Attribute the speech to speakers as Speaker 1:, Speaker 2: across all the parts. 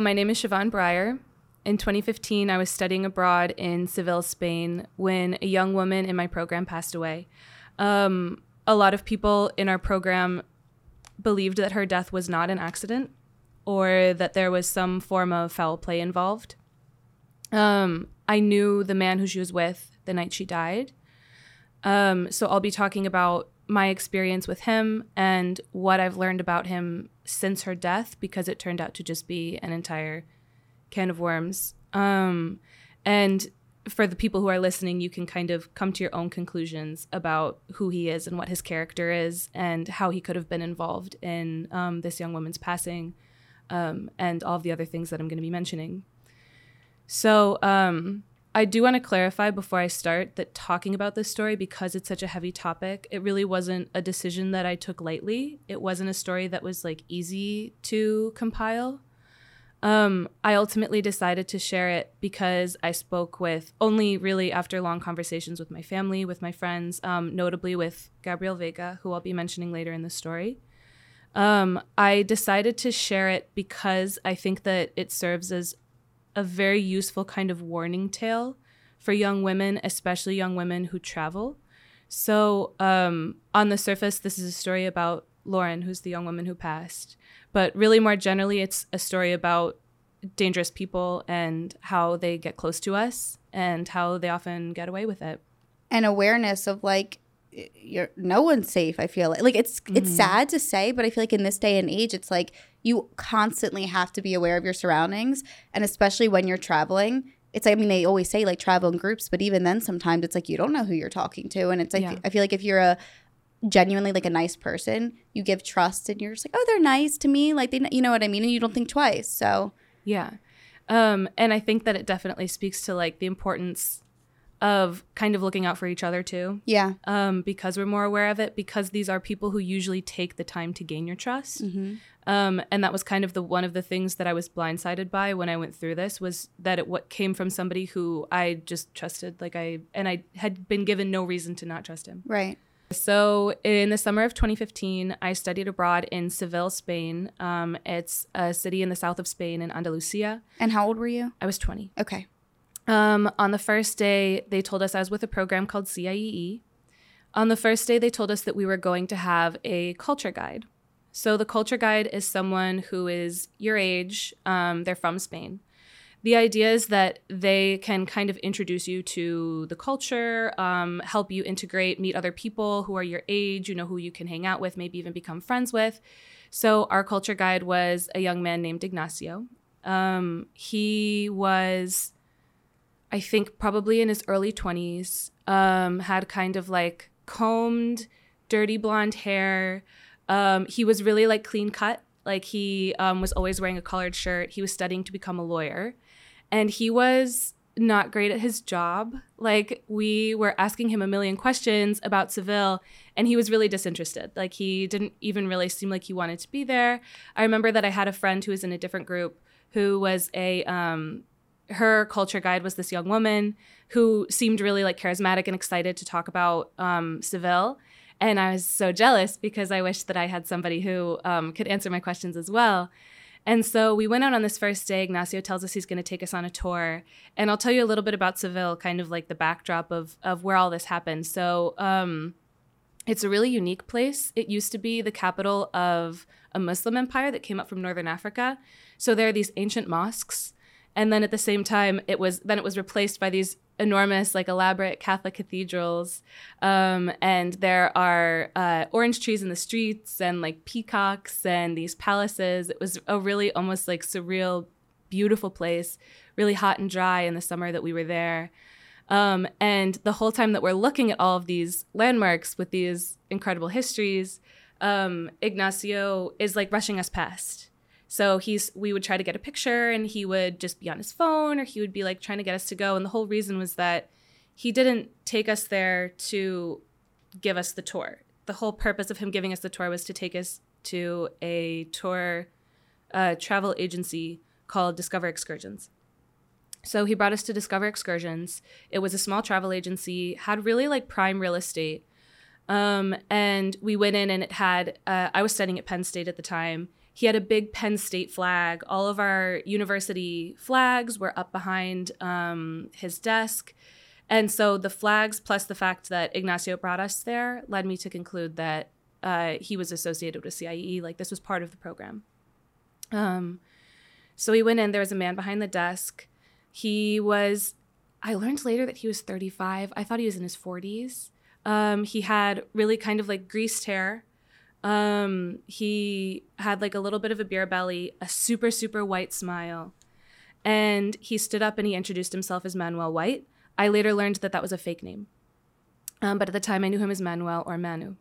Speaker 1: My name is Siobhan Brier. In 2015, I was studying abroad in Seville, Spain, when a young woman in my program passed away. Um, a lot of people in our program believed that her death was not an accident or that there was some form of foul play involved. Um, I knew the man who she was with the night she died. Um, so I'll be talking about my experience with him and what I've learned about him since her death because it turned out to just be an entire can of worms. Um, and for the people who are listening, you can kind of come to your own conclusions about who he is and what his character is and how he could have been involved in um, this young woman's passing um, and all of the other things that I'm going to be mentioning. So, um, I do want to clarify before I start that talking about this story, because it's such a heavy topic, it really wasn't a decision that I took lightly. It wasn't a story that was like easy to compile. Um, I ultimately decided to share it because I spoke with only really after long conversations with my family, with my friends, um, notably with Gabriel Vega, who I'll be mentioning later in the story. Um, I decided to share it because I think that it serves as a very useful kind of warning tale for young women, especially young women who travel. So, um, on the surface, this is a story about Lauren, who's the young woman who passed. But really, more generally, it's a story about dangerous people and how they get close to us and how they often get away with it.
Speaker 2: And awareness of like, you're no one's safe. I feel like like it's mm-hmm. it's sad to say, but I feel like in this day and age, it's like you constantly have to be aware of your surroundings, and especially when you're traveling. It's like I mean they always say like travel in groups, but even then sometimes it's like you don't know who you're talking to, and it's like yeah. I feel like if you're a genuinely like a nice person, you give trust, and you're just like oh they're nice to me, like they you know what I mean, and you don't think twice. So
Speaker 1: yeah, um, and I think that it definitely speaks to like the importance of kind of looking out for each other too.
Speaker 2: Yeah.
Speaker 1: Um, because we're more aware of it, because these are people who usually take the time to gain your trust. Mm-hmm. Um, and that was kind of the one of the things that I was blindsided by when I went through this was that it what came from somebody who I just trusted, like I and I had been given no reason to not trust him.
Speaker 2: Right.
Speaker 1: So in the summer of 2015, I studied abroad in Seville, Spain. Um, it's a city in the south of Spain in Andalusia.
Speaker 2: And how old were you?
Speaker 1: I was 20.
Speaker 2: Okay.
Speaker 1: Um, on the first day, they told us I was with a program called CIEE. On the first day, they told us that we were going to have a culture guide. So, the culture guide is someone who is your age, um, they're from Spain. The idea is that they can kind of introduce you to the culture, um, help you integrate, meet other people who are your age, you know, who you can hang out with, maybe even become friends with. So, our culture guide was a young man named Ignacio. Um, he was I think probably in his early 20s, um, had kind of like combed, dirty blonde hair. Um, he was really like clean cut. Like he um, was always wearing a collared shirt. He was studying to become a lawyer. And he was not great at his job. Like we were asking him a million questions about Seville and he was really disinterested. Like he didn't even really seem like he wanted to be there. I remember that I had a friend who was in a different group who was a um, her culture guide was this young woman who seemed really like charismatic and excited to talk about um, Seville. And I was so jealous because I wished that I had somebody who um, could answer my questions as well. And so we went out on this first day. Ignacio tells us he's going to take us on a tour. And I'll tell you a little bit about Seville, kind of like the backdrop of, of where all this happened. So um, it's a really unique place. It used to be the capital of a Muslim empire that came up from northern Africa. So there are these ancient mosques and then at the same time it was then it was replaced by these enormous like elaborate catholic cathedrals. Um, and there are uh, orange trees in the streets and like peacocks and these palaces. It was a really almost like surreal beautiful place really hot and dry in the summer that we were there. Um, and the whole time that we're looking at all of these landmarks with these incredible histories um, ignacio is like rushing us past so he's we would try to get a picture and he would just be on his phone or he would be like trying to get us to go. And the whole reason was that he didn't take us there to give us the tour. The whole purpose of him giving us the tour was to take us to a tour uh, travel agency called Discover Excursions. So he brought us to Discover Excursions. It was a small travel agency, had really like prime real estate. Um, and we went in and it had, uh, I was studying at Penn State at the time he had a big Penn State flag. All of our university flags were up behind um, his desk. And so the flags, plus the fact that Ignacio brought us there, led me to conclude that uh, he was associated with CIE. Like this was part of the program. Um, so we went in. There was a man behind the desk. He was. I learned later that he was 35. I thought he was in his 40s. Um, he had really kind of like greased hair. Um, he had like a little bit of a beer belly, a super super white smile, and he stood up and he introduced himself as Manuel White. I later learned that that was a fake name, um, but at the time I knew him as Manuel or Manu.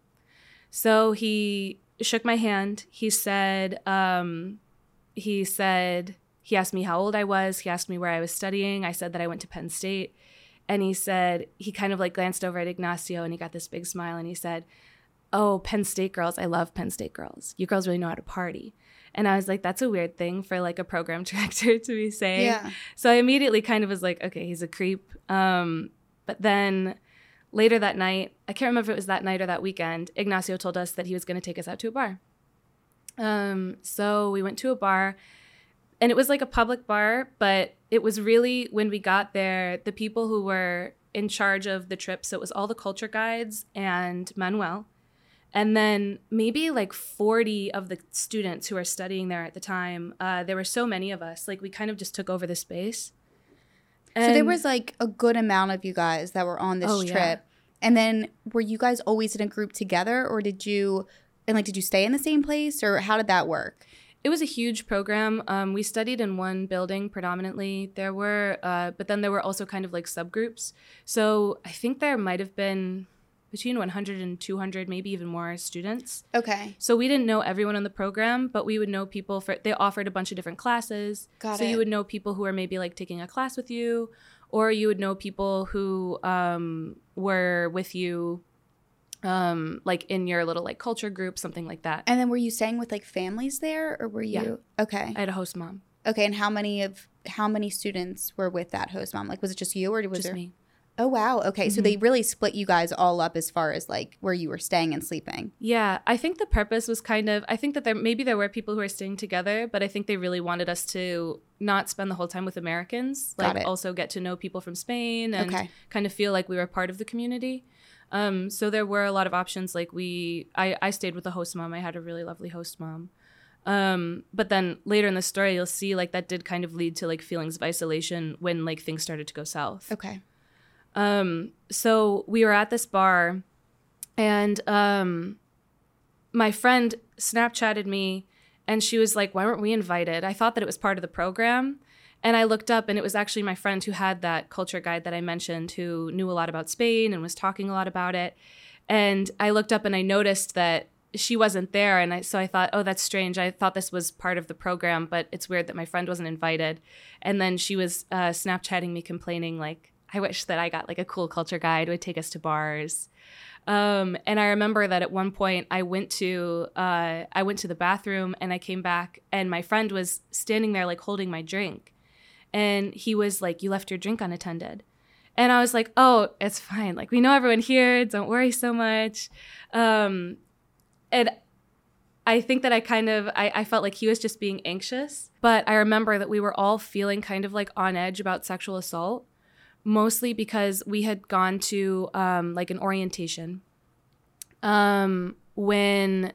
Speaker 1: So he shook my hand. He said, um, he said, he asked me how old I was. He asked me where I was studying. I said that I went to Penn State. And he said, he kind of like glanced over at Ignacio and he got this big smile and he said, Oh, Penn State girls. I love Penn State girls. You girls really know how to party. And I was like, that's a weird thing for like a program director to be saying. Yeah. So I immediately kind of was like, okay, he's a creep. Um, but then later that night, I can't remember if it was that night or that weekend, Ignacio told us that he was going to take us out to a bar. Um, so we went to a bar and it was like a public bar, but it was really when we got there, the people who were in charge of the trip, so it was all the culture guides and Manuel. And then maybe like 40 of the students who are studying there at the time, uh, there were so many of us, like we kind of just took over the space.
Speaker 2: And so there was like a good amount of you guys that were on this oh, trip. Yeah. And then were you guys always in a group together or did you and like did you stay in the same place or how did that work?
Speaker 1: It was a huge program. Um, we studied in one building predominantly. There were, uh, but then there were also kind of like subgroups. So I think there might have been between 100 and 200 maybe even more students.
Speaker 2: Okay.
Speaker 1: So we didn't know everyone on the program but we would know people for they offered a bunch of different classes. Got so it. you would know people who are maybe like taking a class with you or you would know people who um, were with you um like in your little like culture group something like that.
Speaker 2: And then were you staying with like families there or were you
Speaker 1: yeah.
Speaker 2: okay.
Speaker 1: I had a host mom.
Speaker 2: Okay and how many of how many students were with that host mom? Like was it just you or was
Speaker 1: just
Speaker 2: there
Speaker 1: me
Speaker 2: Oh wow. Okay. Mm-hmm. So they really split you guys all up as far as like where you were staying and sleeping.
Speaker 1: Yeah, I think the purpose was kind of I think that there maybe there were people who were staying together, but I think they really wanted us to not spend the whole time with Americans, like also get to know people from Spain and okay. kind of feel like we were part of the community. Um, so there were a lot of options. Like we, I, I stayed with a host mom. I had a really lovely host mom. Um, but then later in the story, you'll see like that did kind of lead to like feelings of isolation when like things started to go south.
Speaker 2: Okay.
Speaker 1: Um, so we were at this bar, and um, my friend Snapchatted me, and she was like, "Why weren't we invited?" I thought that it was part of the program, and I looked up, and it was actually my friend who had that culture guide that I mentioned, who knew a lot about Spain and was talking a lot about it. And I looked up, and I noticed that she wasn't there and I so I thought, "Oh, that's strange. I thought this was part of the program, but it's weird that my friend wasn't invited." And then she was uh, Snapchatting me complaining like I wish that I got like a cool culture guide would take us to bars. Um, and I remember that at one point I went to uh, I went to the bathroom and I came back and my friend was standing there like holding my drink, and he was like, "You left your drink unattended," and I was like, "Oh, it's fine. Like we know everyone here. Don't worry so much." Um, and I think that I kind of I, I felt like he was just being anxious, but I remember that we were all feeling kind of like on edge about sexual assault mostly because we had gone to um, like an orientation. Um, when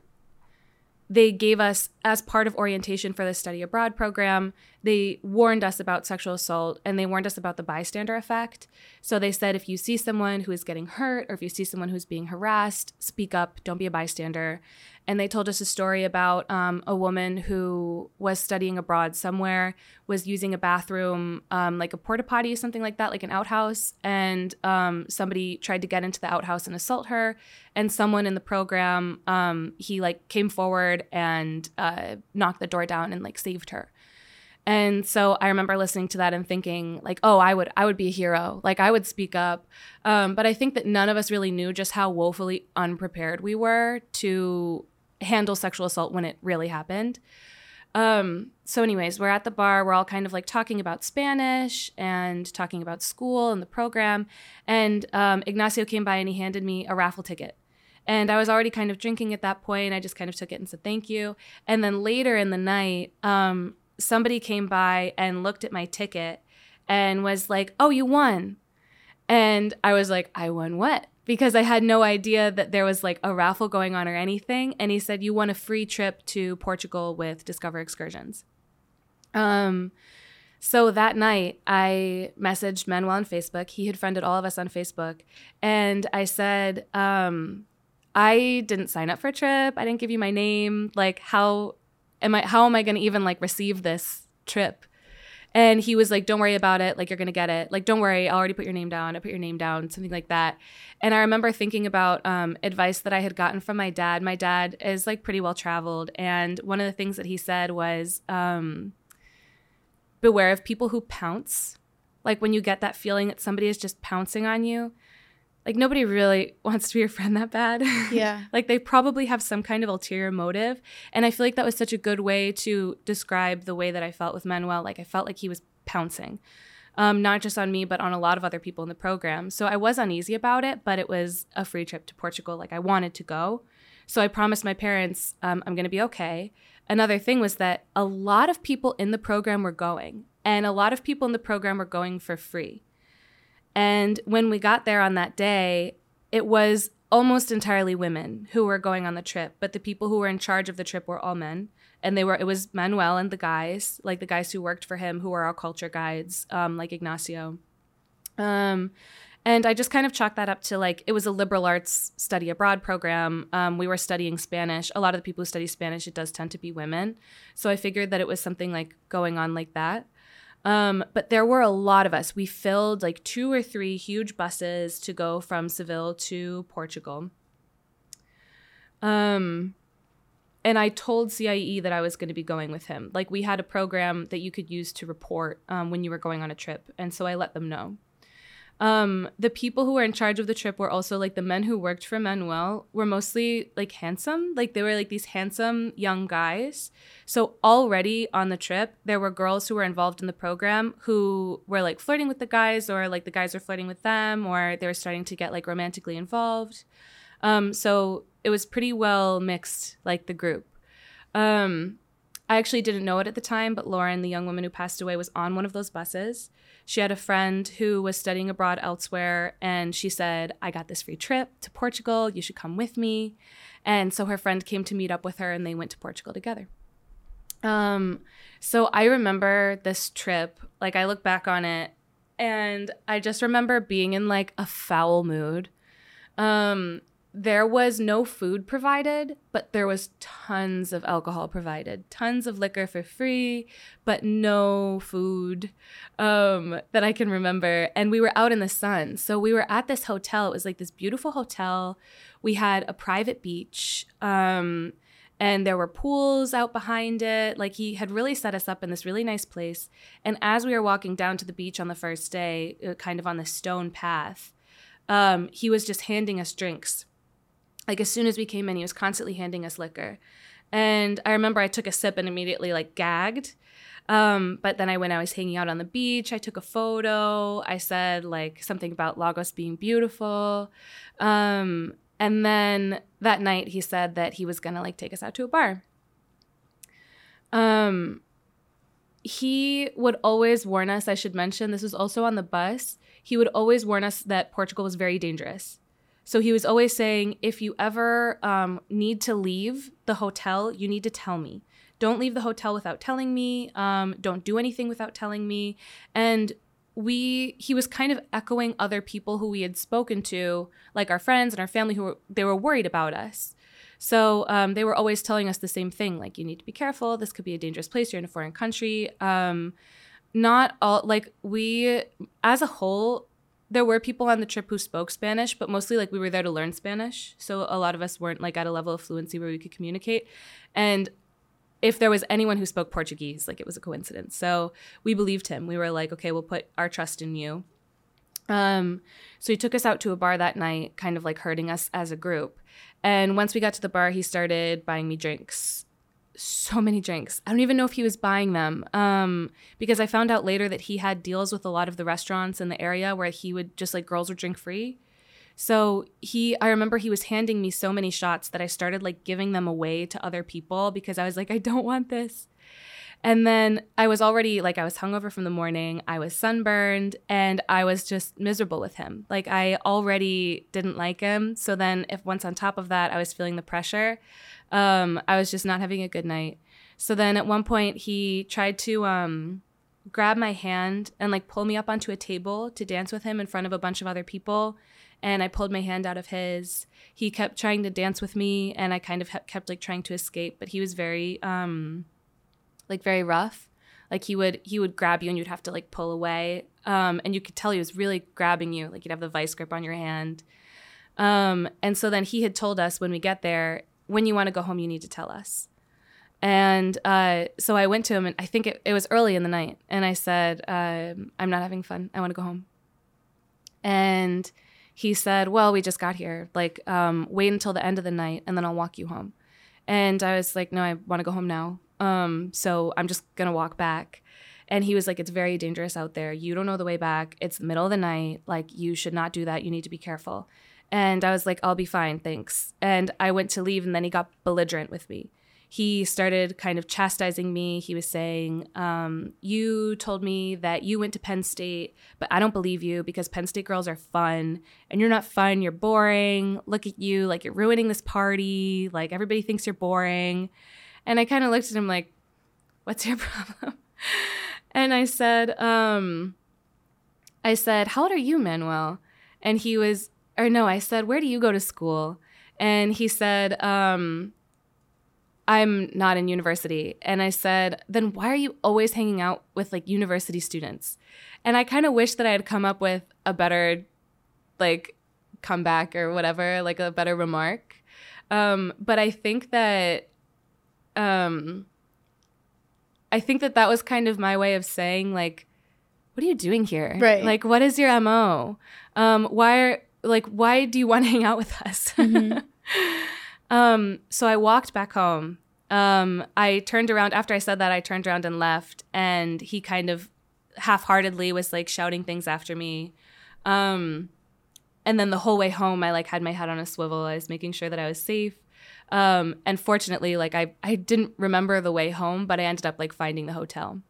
Speaker 1: they gave us as part of orientation for the study abroad program they warned us about sexual assault and they warned us about the bystander effect. So they said if you see someone who is getting hurt or if you see someone who's being harassed speak up. Don't be a bystander and they told us a story about um, a woman who was studying abroad somewhere was using a bathroom um, like a porta potty or something like that like an outhouse and um, somebody tried to get into the outhouse and assault her and someone in the program um, he like came forward and uh, knocked the door down and like saved her and so I remember listening to that and thinking like, oh, I would I would be a hero. Like I would speak up. Um, but I think that none of us really knew just how woefully unprepared we were to handle sexual assault when it really happened. Um, so, anyways, we're at the bar. We're all kind of like talking about Spanish and talking about school and the program. And um, Ignacio came by and he handed me a raffle ticket. And I was already kind of drinking at that point. I just kind of took it and said thank you. And then later in the night, um, somebody came by and looked at my ticket and was like, "Oh, you won." And I was like, "I won what?" Because I had no idea that there was like a raffle going on or anything. And he said, "You won a free trip to Portugal with Discover Excursions." Um so that night, I messaged Manuel on Facebook. He had friended all of us on Facebook. And I said, um, I didn't sign up for a trip. I didn't give you my name. Like, how am I, how am I going to even like receive this trip? And he was like, don't worry about it. Like, you're going to get it. Like, don't worry. I already put your name down. I put your name down, something like that. And I remember thinking about um, advice that I had gotten from my dad. My dad is like pretty well traveled. And one of the things that he said was, um, beware of people who pounce. Like when you get that feeling that somebody is just pouncing on you, like nobody really wants to be your friend that bad.
Speaker 2: Yeah.
Speaker 1: like they probably have some kind of ulterior motive. And I feel like that was such a good way to describe the way that I felt with Manuel. Like I felt like he was pouncing. Um, not just on me, but on a lot of other people in the program. So I was uneasy about it, but it was a free trip to Portugal. Like I wanted to go. So I promised my parents um, I'm going to be okay another thing was that a lot of people in the program were going, and a lot of people in the program were going for free. And when we got there on that day, it was almost entirely women who were going on the trip, but the people who were in charge of the trip were all men. And they were it was Manuel and the guys, like the guys who worked for him, who were our culture guides, um, like Ignacio. Um, and I just kind of chalked that up to like it was a liberal arts study abroad program. Um, we were studying Spanish. A lot of the people who study Spanish, it does tend to be women. So I figured that it was something like going on like that. Um, but there were a lot of us. We filled like two or three huge buses to go from Seville to Portugal. Um, and I told CIE that I was going to be going with him. Like we had a program that you could use to report um, when you were going on a trip, and so I let them know. Um, the people who were in charge of the trip were also like the men who worked for Manuel were mostly like handsome. Like they were like these handsome young guys. So already on the trip, there were girls who were involved in the program who were like flirting with the guys or like the guys were flirting with them or they were starting to get like romantically involved. Um, so it was pretty well mixed, like the group. Um, I actually didn't know it at the time, but Lauren, the young woman who passed away, was on one of those buses. She had a friend who was studying abroad elsewhere, and she said, I got this free trip to Portugal. You should come with me. And so her friend came to meet up with her, and they went to Portugal together. Um, so I remember this trip, like, I look back on it, and I just remember being in like a foul mood. Um, there was no food provided, but there was tons of alcohol provided, tons of liquor for free, but no food um, that I can remember. And we were out in the sun. So we were at this hotel. It was like this beautiful hotel. We had a private beach. Um, and there were pools out behind it. Like he had really set us up in this really nice place. And as we were walking down to the beach on the first day, uh, kind of on the stone path, um, he was just handing us drinks like as soon as we came in, he was constantly handing us liquor. And I remember I took a sip and immediately like gagged. Um, but then I when I was hanging out on the beach, I took a photo. I said like something about Lagos being beautiful. Um, and then that night he said that he was gonna like take us out to a bar. Um, he would always warn us, I should mention, this was also on the bus. He would always warn us that Portugal was very dangerous. So he was always saying, if you ever um, need to leave the hotel, you need to tell me. Don't leave the hotel without telling me. Um, don't do anything without telling me. And we, he was kind of echoing other people who we had spoken to, like our friends and our family, who were they were worried about us. So um, they were always telling us the same thing, like you need to be careful. This could be a dangerous place. You're in a foreign country. Um, not all like we, as a whole, there were people on the trip who spoke Spanish, but mostly like we were there to learn Spanish. So a lot of us weren't like at a level of fluency where we could communicate. And if there was anyone who spoke Portuguese, like it was a coincidence. So we believed him. We were like, okay, we'll put our trust in you. Um, so he took us out to a bar that night, kind of like hurting us as a group. And once we got to the bar, he started buying me drinks so many drinks. I don't even know if he was buying them um, because I found out later that he had deals with a lot of the restaurants in the area where he would just like girls would drink free. So he, I remember he was handing me so many shots that I started like giving them away to other people because I was like, I don't want this. And then I was already like, I was hungover from the morning, I was sunburned, and I was just miserable with him. Like, I already didn't like him. So then, if once on top of that, I was feeling the pressure, um, I was just not having a good night. So then at one point, he tried to um, grab my hand and like pull me up onto a table to dance with him in front of a bunch of other people and I pulled my hand out of his. He kept trying to dance with me, and I kind of kept like trying to escape, but he was very, um, like very rough. Like he would he would grab you, and you'd have to like pull away, um, and you could tell he was really grabbing you. Like you'd have the vice grip on your hand. Um, and so then he had told us when we get there, when you want to go home, you need to tell us. And uh, so I went to him, and I think it, it was early in the night, and I said, um, "I'm not having fun. I want to go home." And he said, Well, we just got here. Like, um, wait until the end of the night and then I'll walk you home. And I was like, No, I want to go home now. Um, so I'm just to walk back. And he was like, It's very dangerous out there. You don't know the way back. It's the middle of the night. Like, you should not do that. You need to be careful. And I was like, I'll be fine. Thanks. And I went to leave and then he got belligerent with me he started kind of chastising me. He was saying, um, You told me that you went to Penn State, but I don't believe you because Penn State girls are fun and you're not fun. You're boring. Look at you. Like, you're ruining this party. Like, everybody thinks you're boring. And I kind of looked at him like, What's your problem? and I said, um, I said, How old are you, Manuel? And he was, or no, I said, Where do you go to school? And he said, um, I'm not in university. And I said, then why are you always hanging out with like university students? And I kind of wish that I had come up with a better like comeback or whatever, like a better remark. Um, but I think that, um, I think that that was kind of my way of saying like, what are you doing here?
Speaker 2: Right.
Speaker 1: Like, what is your mo? Um, why are like why do you want to hang out with us? Mm-hmm. Um, so I walked back home. Um, I turned around after I said that. I turned around and left, and he kind of half-heartedly was like shouting things after me. Um, and then the whole way home, I like had my head on a swivel. I was making sure that I was safe. Um, and fortunately, like I, I didn't remember the way home, but I ended up like finding the hotel.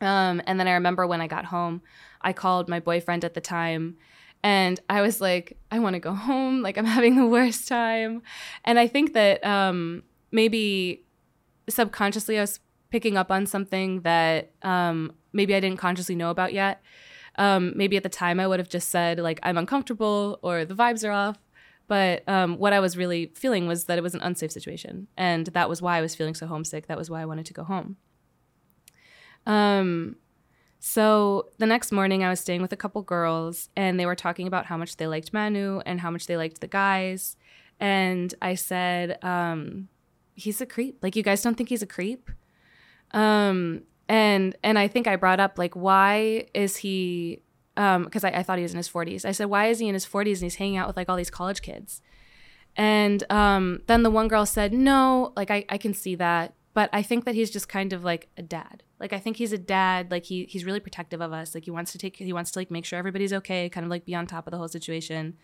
Speaker 1: Um, and then I remember when I got home, I called my boyfriend at the time and I was like, I want to go home. Like, I'm having the worst time. And I think that um, maybe subconsciously I was picking up on something that um, maybe I didn't consciously know about yet. Um, maybe at the time I would have just said, like, I'm uncomfortable or the vibes are off. But um, what I was really feeling was that it was an unsafe situation. And that was why I was feeling so homesick. That was why I wanted to go home. Um, so the next morning, I was staying with a couple girls, and they were talking about how much they liked Manu and how much they liked the guys. And I said, um, "He's a creep. Like you guys don't think he's a creep?" Um, and and I think I brought up like, why is he? Because um, I, I thought he was in his 40s. I said, why is he in his 40s and he's hanging out with like all these college kids? And um, then the one girl said, no, like I, I can see that, but I think that he's just kind of like a dad. Like I think he's a dad. Like he he's really protective of us. Like he wants to take he wants to like make sure everybody's okay. Kind of like be on top of the whole situation.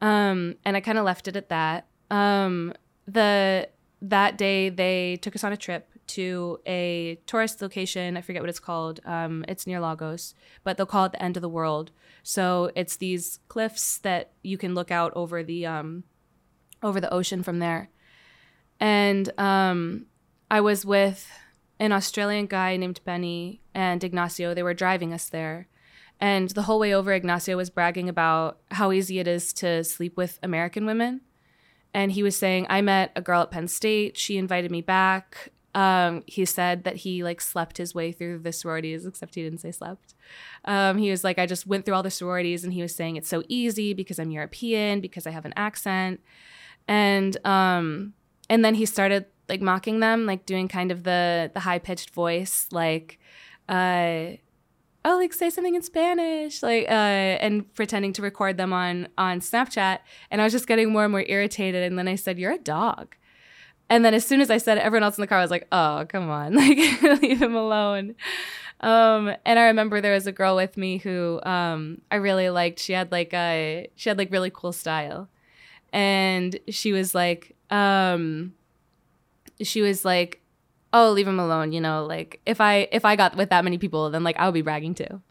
Speaker 1: Um, and I kind of left it at that. Um, the that day they took us on a trip to a tourist location. I forget what it's called. Um, it's near Lagos, but they'll call it the end of the world. So it's these cliffs that you can look out over the um, over the ocean from there. And um, I was with an Australian guy named Benny and Ignacio. They were driving us there. And the whole way over, Ignacio was bragging about how easy it is to sleep with American women. And he was saying, I met a girl at Penn State. She invited me back. Um, he said that he like slept his way through the sororities, except he didn't say slept. Um, he was like, I just went through all the sororities, and he was saying it's so easy because I'm European, because I have an accent, and um, and then he started like mocking them, like doing kind of the the high pitched voice, like, uh, oh, like say something in Spanish, like, uh, and pretending to record them on on Snapchat. And I was just getting more and more irritated. And then I said, "You're a dog." And then as soon as I said it, everyone else in the car was like, "Oh, come on, like leave him alone." Um, and I remember there was a girl with me who um, I really liked. She had like a she had like really cool style, and she was like, um, she was like, oh, leave him alone. You know, like if I if I got with that many people, then like I would be bragging too.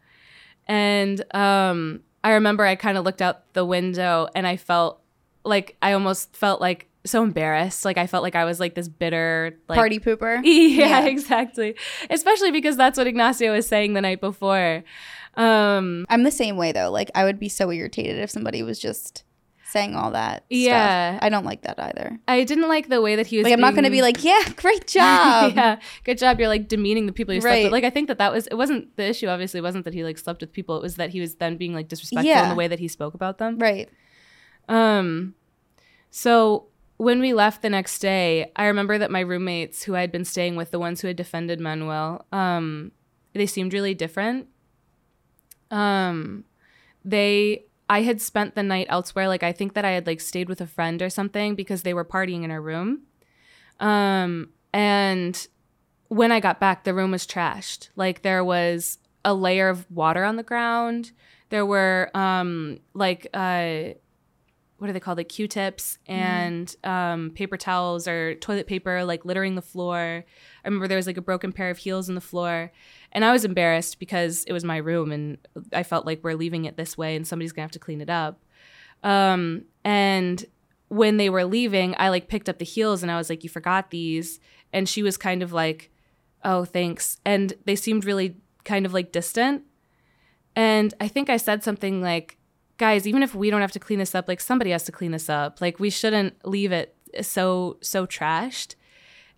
Speaker 1: And um, I remember I kind of looked out the window and I felt like I almost felt like so embarrassed. Like I felt like I was like this bitter like
Speaker 2: Party pooper.
Speaker 1: yeah,
Speaker 2: Yeah.
Speaker 1: exactly. Especially because that's what Ignacio was saying the night before. Um,
Speaker 2: I'm the same way though. Like I would be so irritated if somebody was just saying all that.
Speaker 1: Yeah.
Speaker 2: stuff. I don't like that either.
Speaker 1: I didn't like the way that he was.
Speaker 2: Like I'm not going to be like, yeah, great job.
Speaker 1: yeah, good job. You're like demeaning the people you slept with. Like I think that that was it. Wasn't the issue? Obviously, wasn't that he like slept with people. It was that he was then being like disrespectful in the way that he spoke about them.
Speaker 2: Right.
Speaker 1: Um, so when we left the next day, I remember that my roommates who I had been staying with, the ones who had defended Manuel, um, they seemed really different. Um, they, I had spent the night elsewhere. Like I think that I had like stayed with a friend or something because they were partying in our room. Um, and when I got back, the room was trashed. Like there was a layer of water on the ground. There were um, like uh, what are they called? Like Q-tips and um, paper towels or toilet paper, like littering the floor. I remember there was like a broken pair of heels in the floor, and I was embarrassed because it was my room, and I felt like we're leaving it this way, and somebody's gonna have to clean it up. Um, and when they were leaving, I like picked up the heels, and I was like, "You forgot these," and she was kind of like, "Oh, thanks," and they seemed really kind of like distant. And I think I said something like, guys, even if we don't have to clean this up, like somebody has to clean this up. Like we shouldn't leave it so so trashed.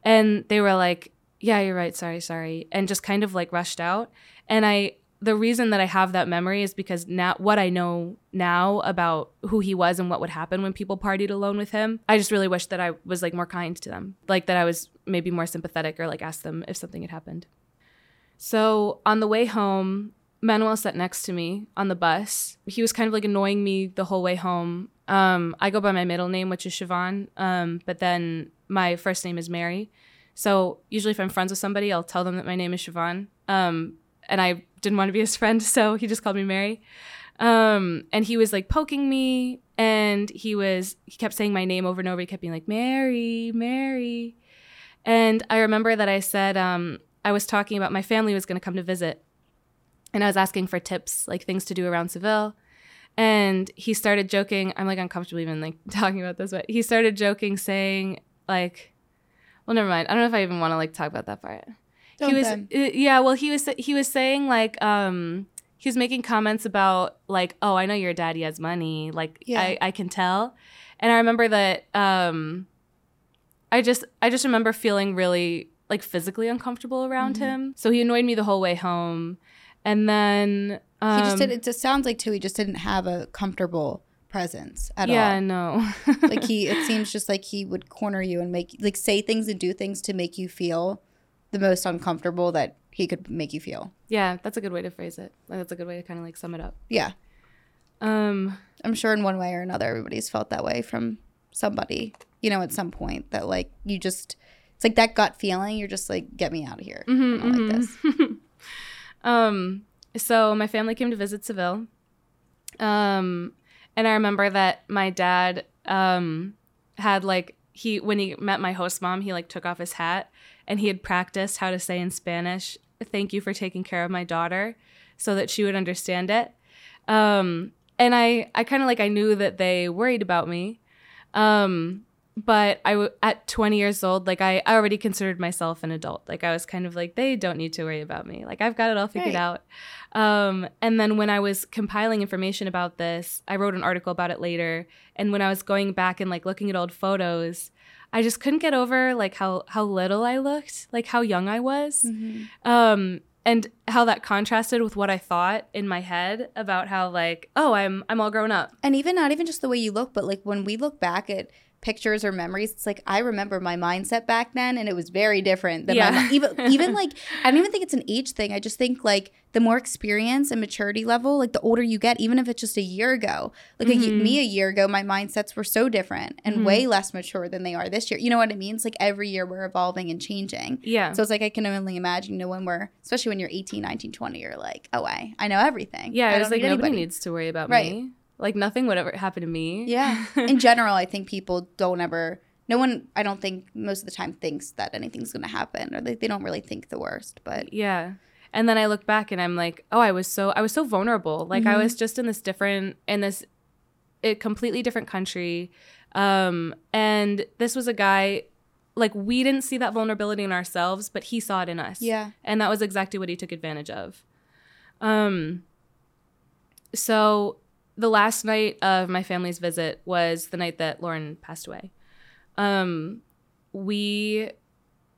Speaker 1: And they were like, "Yeah, you're right. Sorry, sorry." And just kind of like rushed out. And I the reason that I have that memory is because now what I know now about who he was and what would happen when people partied alone with him, I just really wish that I was like more kind to them. Like that I was maybe more sympathetic or like asked them if something had happened. So on the way home, Manuel sat next to me on the bus. He was kind of like annoying me the whole way home. Um, I go by my middle name, which is Siobhan, um, but then my first name is Mary. So usually, if I'm friends with somebody, I'll tell them that my name is Siobhan. Um, and I didn't want to be his friend, so he just called me Mary. Um, and he was like poking me, and he was he kept saying my name over and over. He kept being like Mary, Mary. And I remember that I said um, I was talking about my family was going to come to visit, and I was asking for tips, like things to do around Seville. And he started joking. I'm like uncomfortable even like talking about this, but he started joking, saying like, "Well, never mind. I don't know if I even want to like talk about that part."
Speaker 2: Don't
Speaker 1: he was, uh, yeah. Well, he was he was saying like, um, he was making comments about like, "Oh, I know your daddy has money. Like,
Speaker 2: Yeah.
Speaker 1: I I can tell." And I remember that um, I just I just remember feeling really like physically uncomfortable around
Speaker 2: Mhm.
Speaker 1: him. So he annoyed me the whole way home. And then um,
Speaker 2: he just did. It just sounds like too. He just didn't have a comfortable presence at
Speaker 1: yeah,
Speaker 2: all.
Speaker 1: Yeah, no.
Speaker 2: Like he, it seems just like he would corner you and make like say things and do things to make you feel the most uncomfortable that he could make you feel.
Speaker 1: yeah, that's a good way to phrase it. Like, That's a good way to kind of like sum it up.
Speaker 2: Yeah,
Speaker 1: Um,
Speaker 2: I'm sure in one way or another, everybody's felt that way from somebody. You know, at some point that like you just. It's like that gut feeling. You're just like, get me out of here.
Speaker 1: mhm,
Speaker 2: I don't like
Speaker 1: mhm.
Speaker 2: this.
Speaker 1: um, so my family came to visit Seville. Um, and I remember that my dad um had like he when he met my host mom, he like took off his hat and he had practiced how to say in Spanish, "Thank you for taking care of my daughter," so that she would understand it. Um, and I I kind of like I knew that they worried about me. Um, but I w- at 20 years old, like I, I already considered myself an adult. Like I was kind of like they don't need to worry about me. Like I've got it all figured
Speaker 2: Right.
Speaker 1: out. Um, and then when I was compiling information about this, I wrote an article about it later. And when I was going back and like looking at old photos, I just couldn't get over like how how little I looked, like how young I was
Speaker 2: Mhm.
Speaker 1: um and how that contrasted with what i thought in my head about how like oh i'm i'm all grown up
Speaker 2: And even not even just the way you look, but like when we look back at pictures or memories, it's like I remember my mindset back then, and it was very different than
Speaker 1: Yeah.
Speaker 2: my, even even like I don't even think it's an age thing. I just think like the more experience and maturity level, like the older you get, even if it's just a year ago. Like a ye-
Speaker 1: Mhm.
Speaker 2: me a year ago, my mindsets were so different and
Speaker 1: Mhm.
Speaker 2: way less mature than they are this year. You know what it means? Like every year we're evolving and changing.
Speaker 1: Yeah.
Speaker 2: So it's like I can only imagine, you know, when we're, especially when you're 18, 19, 20, you're like, oh, I, I know everything.
Speaker 1: yeah,
Speaker 2: I
Speaker 1: was like
Speaker 2: need
Speaker 1: nobody
Speaker 2: anybody.
Speaker 1: needs to worry about
Speaker 2: Right.
Speaker 1: me. Like nothing would ever happen to me.
Speaker 2: Yeah. In general, I think people don't ever, no one, I don't think most of the time thinks that anything's going to happen or they, they don't really think the worst. But
Speaker 1: Yeah. And then I look back and I'm like, oh, I was so I was so vulnerable. Like I
Speaker 2: Mhm.
Speaker 1: was just in this different in this a completely different country. Um and this was a guy like we didn't see that vulnerability in ourselves, but he saw it in us.
Speaker 2: yeah.
Speaker 1: And that was exactly what he took advantage of. Um so the last night of my family's visit was the night that Lauren passed away. Um we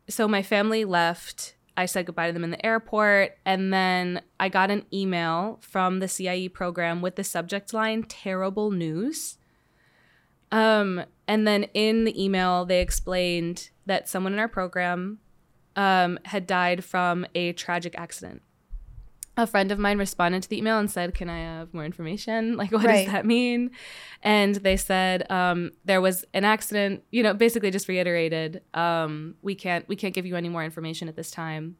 Speaker 1: so my family left. I said goodbye to them in the airport and then I got an email from the CIE program with the subject line terrible news. Um and then in the email they explained that someone in our program um, had died from a tragic accident. A friend of mine responded to the email and said, "Can I have more information? Like, what
Speaker 2: Right.
Speaker 1: does that mean?" And they said um, there was an accident. You know, basically just reiterated, um, "We can't, we can't give you any more information at this time."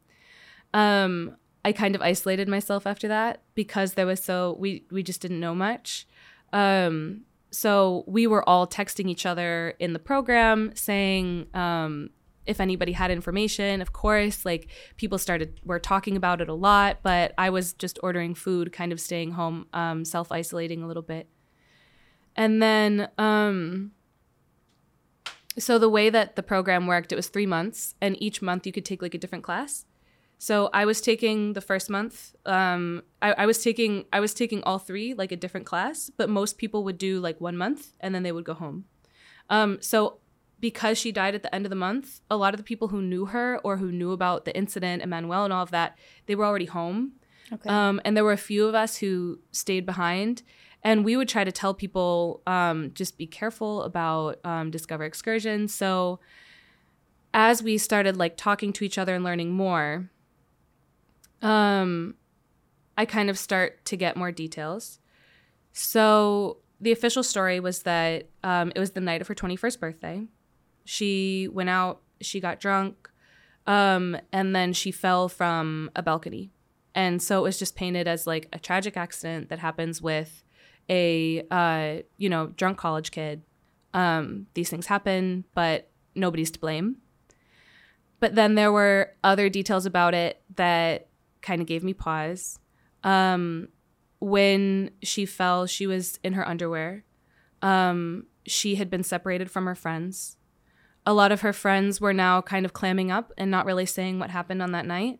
Speaker 1: Um, I kind of isolated myself after that because there was so we we just didn't know much. Um, so we were all texting each other in the program saying um, if anybody had information of course like people started were talking about it a lot but i was just ordering food kind of staying home um, self-isolating a little bit. And then um, so the way that the program worked it was three months and each month you could take like a different class. So i was taking the first month um, I, I was taking i was taking all three like a different class but most people would do like one month and then they would go home. Um, so because she died at the end of the month a lot of the people who knew her or who knew about the incident and manuel and all of that they were already home
Speaker 2: Okay.
Speaker 1: um, and there were a few of us who stayed behind. And we would try to tell people um, just be careful about um, Discover excursions. So as we started like talking to each other and learning more, um, I kind of start to get more details. So the official story was that um, it was the night of her 21st birthday. She went out, she got drunk, um, and then she fell from a balcony. And so it was just painted as like a tragic accident that happens with a uh, you know drunk college kid. Um, these things happen but nobody's to blame. But then there were other details about it that kind of gave me pause. Um, when she fell she was in her underwear. Um, she had been separated from her friends a lot of her friends were now kind of clamming up and not really saying what happened on that night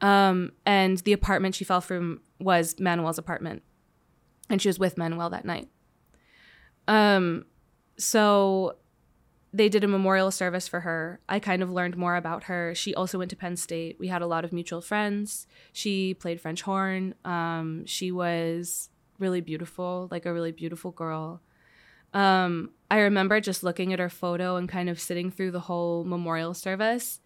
Speaker 1: um, and the apartment she fell from was Manuel's apartment. And she was with Manuel that night. Um, so they did a memorial service for her. I kind of learned more about her. She also went to Penn State. We had a lot of mutual friends. She played French horn. Um, she was really beautiful, like a really beautiful girl. Um, I remember just looking at her photo and kind of sitting through the whole memorial service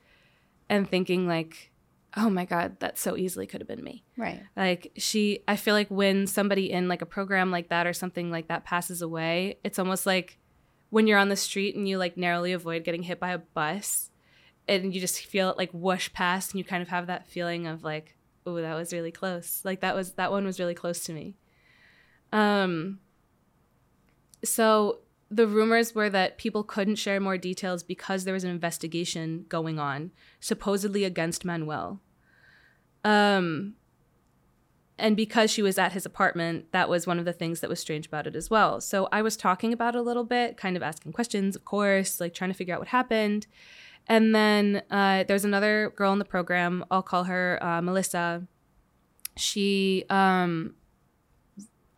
Speaker 1: and thinking like, oh my god that so easily could have been me.
Speaker 2: Right.
Speaker 1: like she i feel like when somebody in like a program like that or something like that passes away it's almost like when you're on the street and you like narrowly avoid getting hit by a bus and you just feel it like whoosh past and you kind of have that feeling of like oh that was really close. Like that was that one was really close to me. Um so the rumors were that people couldn't share more details because there was an investigation going on, supposedly against Manuel. Um, and because she was at his apartment, that was one of the things that was strange about it as well. So I was talking about it a little bit, kind of asking questions, of course, like trying to figure out what happened. And then uh, there's another girl in the program. I'll call her uh, Melissa. She, um,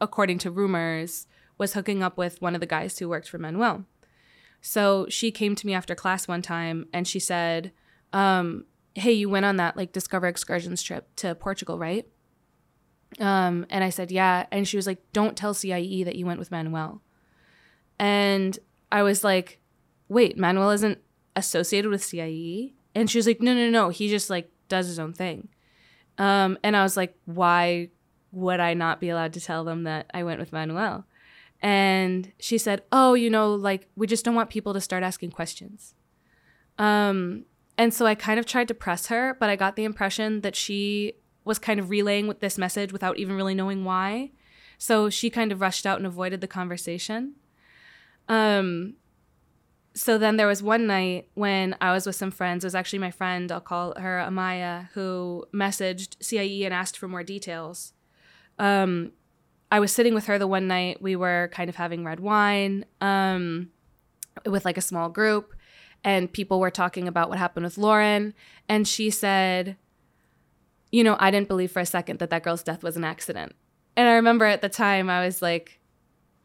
Speaker 1: according to rumors, was hooking up with one of the guys who worked for Manuel. So she came to me after class one time and she said, um, Hey, you went on that like Discover Excursions trip to Portugal, right? Um, and I said, Yeah. And she was like, Don't tell CIE that you went with Manuel. And I was like, wait, Manuel isn't associated with CIE? And she was like, no, no, no. He just like does his own thing. Um, and I was like, why would I not be allowed to tell them that I went with Manuel? And she said, oh, you know, like we just don't want people to start asking questions. Um, and so I kind of tried to press her, but I got the impression that she was kind of relaying with this message without even really knowing why. So she kind of rushed out and avoided the conversation. Um, so then there was one night when I was with some friends. It was actually my friend, I'll call her Amaya, who messaged CIE and asked for more details. Um, I was sitting with her the one night. We were kind of having red wine um, with like a small group, and people were talking about what happened with Lauren. And she said, You know, I didn't believe for a second that that girl's death was an accident. And I remember at the time I was like,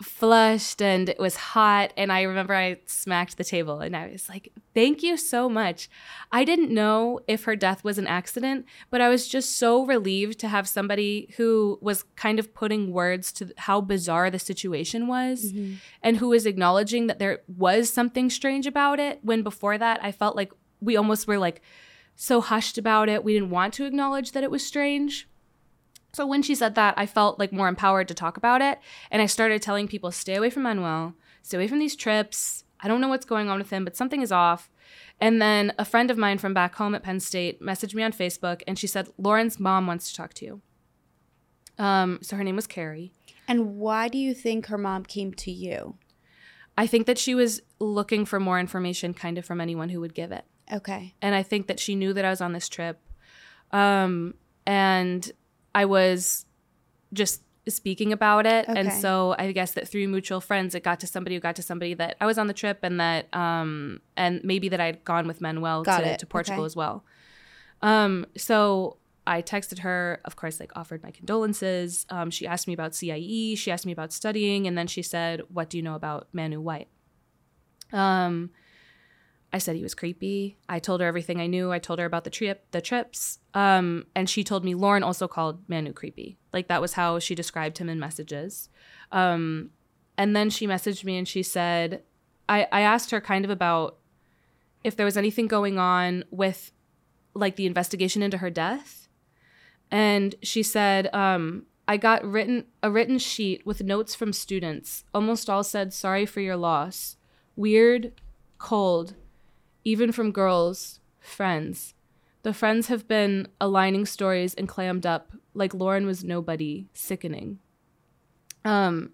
Speaker 1: flushed and it was hot and i remember i smacked the table and i was like thank you so much i didn't know if her death was an accident but i was just so relieved to have somebody who was kind of putting words to how bizarre the situation was mm-hmm. and who was acknowledging that there was something strange about it when before that i felt like we almost were like so hushed about it we didn't want to acknowledge that it was strange so when she said that, I felt like more empowered to talk about it. And I started telling people, stay away from Manuel, stay away from these trips. I don't know what's going on with him, but something is off. And then a friend of mine from back home at Penn State messaged me on Facebook and she said, Lauren's mom wants to talk to you. Um, so her name was Carrie.
Speaker 2: And why do you think her mom came to you?
Speaker 1: I think that she was looking for more information kind of from anyone who would give it.
Speaker 2: Okay.
Speaker 1: And I think that she knew that I was on this trip. Um, and I was just speaking about it. Okay. And so I guess that through mutual friends, it got to somebody who got to somebody that I was on the trip and that, um, and maybe that I'd gone with Manuel to, to, Portugal okay. as well. Um, so I texted her, of course, like offered my condolences. Um, she asked me about CIE. She asked me about studying. And then she said, what do you know about Manu White? Um, I said he was creepy. I told her everything I knew. I told her about the trip, the trips, um, and she told me Lauren also called Manu creepy. Like that was how she described him in messages. Um, and then she messaged me and she said, I, I asked her kind of about if there was anything going on with like the investigation into her death, and she said, um, I got written a written sheet with notes from students. Almost all said sorry for your loss. Weird, cold even from girls, friends. The friends have been aligning stories and clammed up like Lauren was nobody, sickening. Um,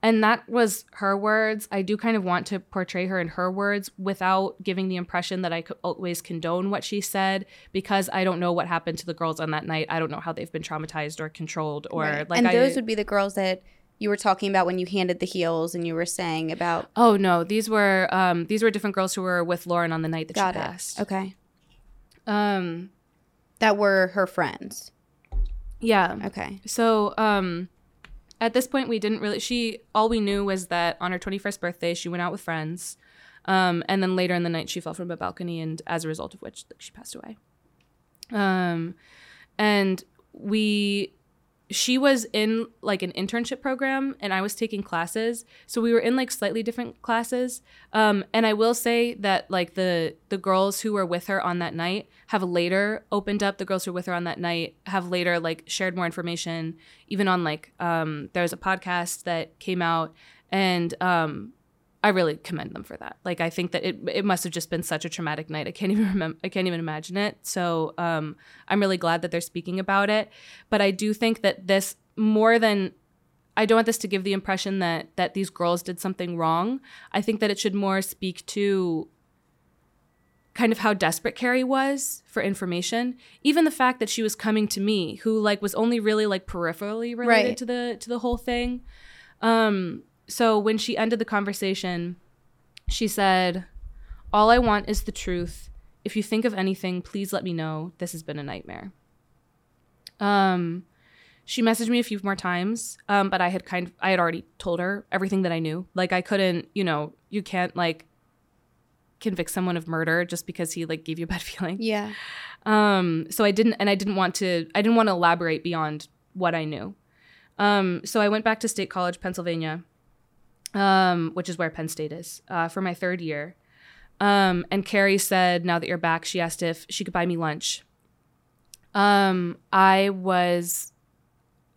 Speaker 1: and that was her words. I do kind of want to portray her in her words without giving the impression that I could always condone what she said because I don't know what happened to the girls on that night. I don't know how they've been traumatized or controlled or right. like.
Speaker 2: And those
Speaker 1: I,
Speaker 2: would be the girls that you were talking about when you handed the heels and you were saying about
Speaker 1: oh no these were um these were different girls who were with lauren on the night that Got she it. passed.
Speaker 2: Okay.
Speaker 1: Um
Speaker 2: that were her friends.
Speaker 1: Yeah.
Speaker 2: Okay.
Speaker 1: So um at this point we didn't really she all we knew was that on her 21st birthday she went out with friends um and then later in the night she fell from a balcony and as a result of which she passed away. Um and we she was in like an internship program and I was taking classes. So we were in like slightly different classes. Um, and I will say that like the the girls who were with her on that night have later opened up. The girls who were with her on that night have later like shared more information, even on like um, there's a podcast that came out and um, I really commend them for that. Like I think that it it must have just been such a traumatic night. I can't even remember. I can't even imagine it. So um, I'm really glad that they're speaking about it. But I do think that this more than I don't want this to give the impression that that these girls did something wrong. I think that it should more speak to kind of how desperate Carrie was for information. Even the fact that she was coming to me, who like was only really like peripherally related right. to the to the whole thing. Um, so when she ended the conversation, she said, All I want is the truth. If you think of anything, please let me know. This has been a nightmare. Um, she messaged me a few more times, um, but I had kind of, I had already told her everything that I knew. Like I couldn't, you know, you can't like convict someone of murder just because he like gave you a bad feeling.
Speaker 2: Yeah.
Speaker 1: Um, so I didn't, and I didn't want to, I didn't want to elaborate beyond what I knew. Um, so I went back to State College, Pennsylvania, um, which is where Penn State is, uh, for my third year. Um, and Carrie said, now that you're back, she asked if she could buy me lunch. Um, I was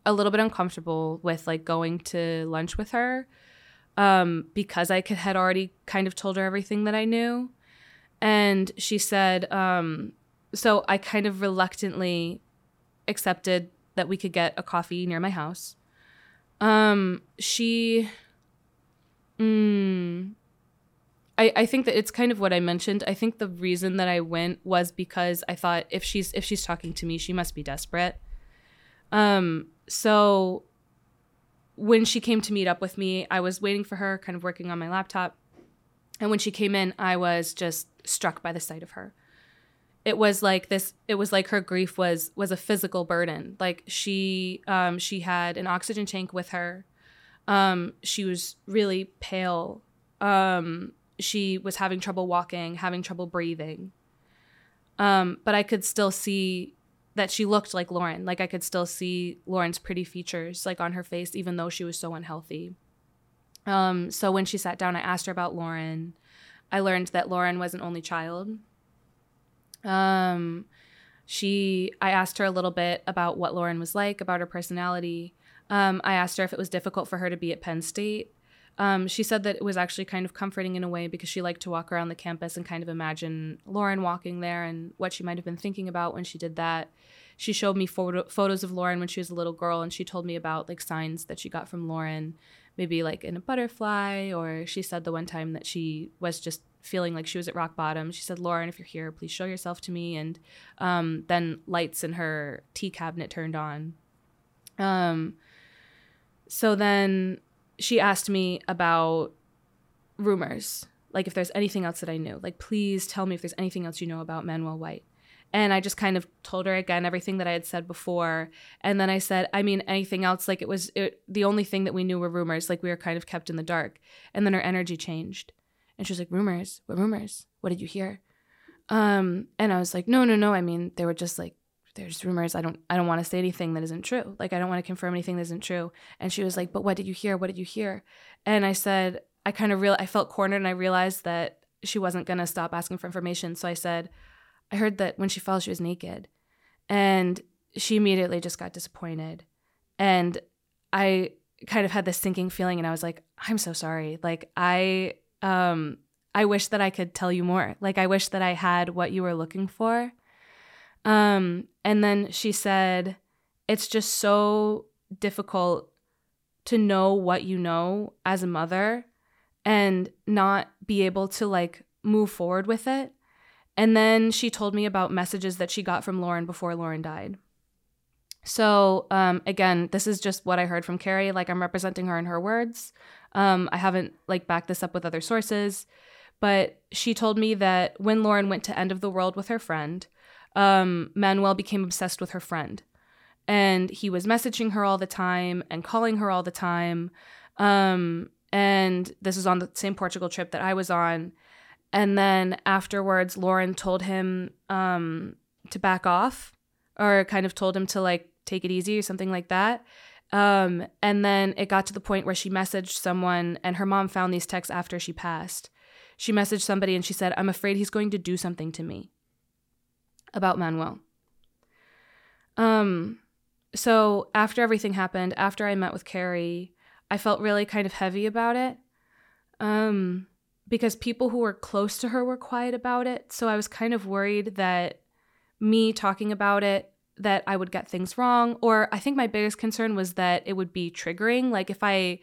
Speaker 1: a little bit uncomfortable with like going to lunch with her um, because I could, had already kind of told her everything that I knew. And she said, um, so I kind of reluctantly accepted that we could get a coffee near my house. Um, she, mm, I, I think that it's kind of what I mentioned. I think the reason that I went was because I thought if she's if she's talking to me, she must be desperate. Um, so when she came to meet up with me, I was waiting for her, kind of working on my laptop. And when she came in, I was just struck by the sight of her. It was like this it was like her grief was was a physical burden. Like she um she had an oxygen tank with her. Um she was really pale. Um she was having trouble walking, having trouble breathing. Um, but I could still see that she looked like Lauren. Like I could still see Lauren's pretty features like on her face, even though she was so unhealthy. Um, so when she sat down, I asked her about Lauren. I learned that Lauren was an only child. Um, she, I asked her a little bit about what Lauren was like, about her personality. Um, I asked her if it was difficult for her to be at Penn State. Um, she said that it was actually kind of comforting in a way because she liked to walk around the campus and kind of imagine Lauren walking there and what she might have been thinking about when she did that. She showed me photo- photos of Lauren when she was a little girl, and she told me about like signs that she got from Lauren, maybe like in a butterfly, or she said the one time that she was just feeling like she was at rock bottom. She said, "Lauren, if you're here, please show yourself to me." And um, then lights in her tea cabinet turned on. Um, so then she asked me about rumors, like if there's anything else that I knew. Like, please tell me if there's anything else you know about Manuel White. And I just kind of told her again everything that I had said before. And then I said, I mean, anything else? Like, it was it, the only thing that we knew were rumors. Like, we were kind of kept in the dark. And then her energy changed. And she was like, Rumors? What rumors? What did you hear? Um, and I was like, No, no, no. I mean, they were just like there's rumors i don't i don't want to say anything that isn't true. Like i don't want to confirm anything that isn't true. And she was like but what did you hear? What did you hear? And i said i kind of real i felt cornered and i realized that she wasn't going to stop asking for information. So i said i heard that when she fell she was naked. And she immediately just got disappointed. And i kind of had this sinking feeling and i was like i'm so sorry. Like i um i wish that i could tell you more. Like i wish that i had what you were looking for um, and then she said, It's just so difficult to know what you know as a mother and not be able to like move forward with it. And then she told me about messages that she got from Lauren before Lauren died. So, um, again, this is just what I heard from Carrie. Like, I'm representing her in her words. Um, I haven't like backed this up with other sources, but she told me that when Lauren went to End of the World with her friend, um, Manuel became obsessed with her friend. And he was messaging her all the time and calling her all the time. Um, and this is on the same Portugal trip that I was on. And then afterwards, Lauren told him um, to back off or kind of told him to like take it easy or something like that. Um, and then it got to the point where she messaged someone, and her mom found these texts after she passed. She messaged somebody and she said, I'm afraid he's going to do something to me about Manuel. Um, so after everything happened, after I met with Carrie, I felt really kind of heavy about it. Um, because people who were close to her were quiet about it. So I was kind of worried that me talking about it that I would get things wrong or I think my biggest concern was that it would be triggering like if I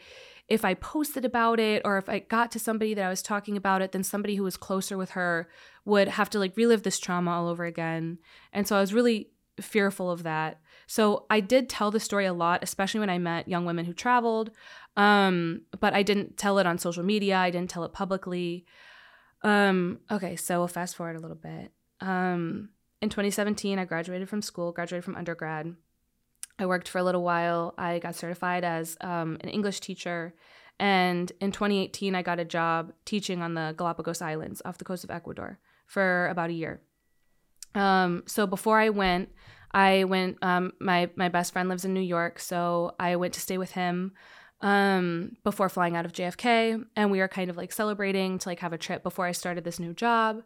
Speaker 1: if I posted about it or if I got to somebody that I was talking about it, then somebody who was closer with her would have to like relive this trauma all over again. And so I was really fearful of that. So I did tell the story a lot, especially when I met young women who traveled. Um, but I didn't tell it on social media. I didn't tell it publicly. Um, okay, so we'll fast forward a little bit. Um, in 2017, I graduated from school, graduated from undergrad. I worked for a little while. I got certified as um, an English teacher. And in 2018, I got a job teaching on the Galapagos Islands off the coast of Ecuador for about a year. Um, so before I went, I went. Um, my my best friend lives in New York, so I went to stay with him um, before flying out of JFK, and we were kind of like celebrating to like have a trip before I started this new job.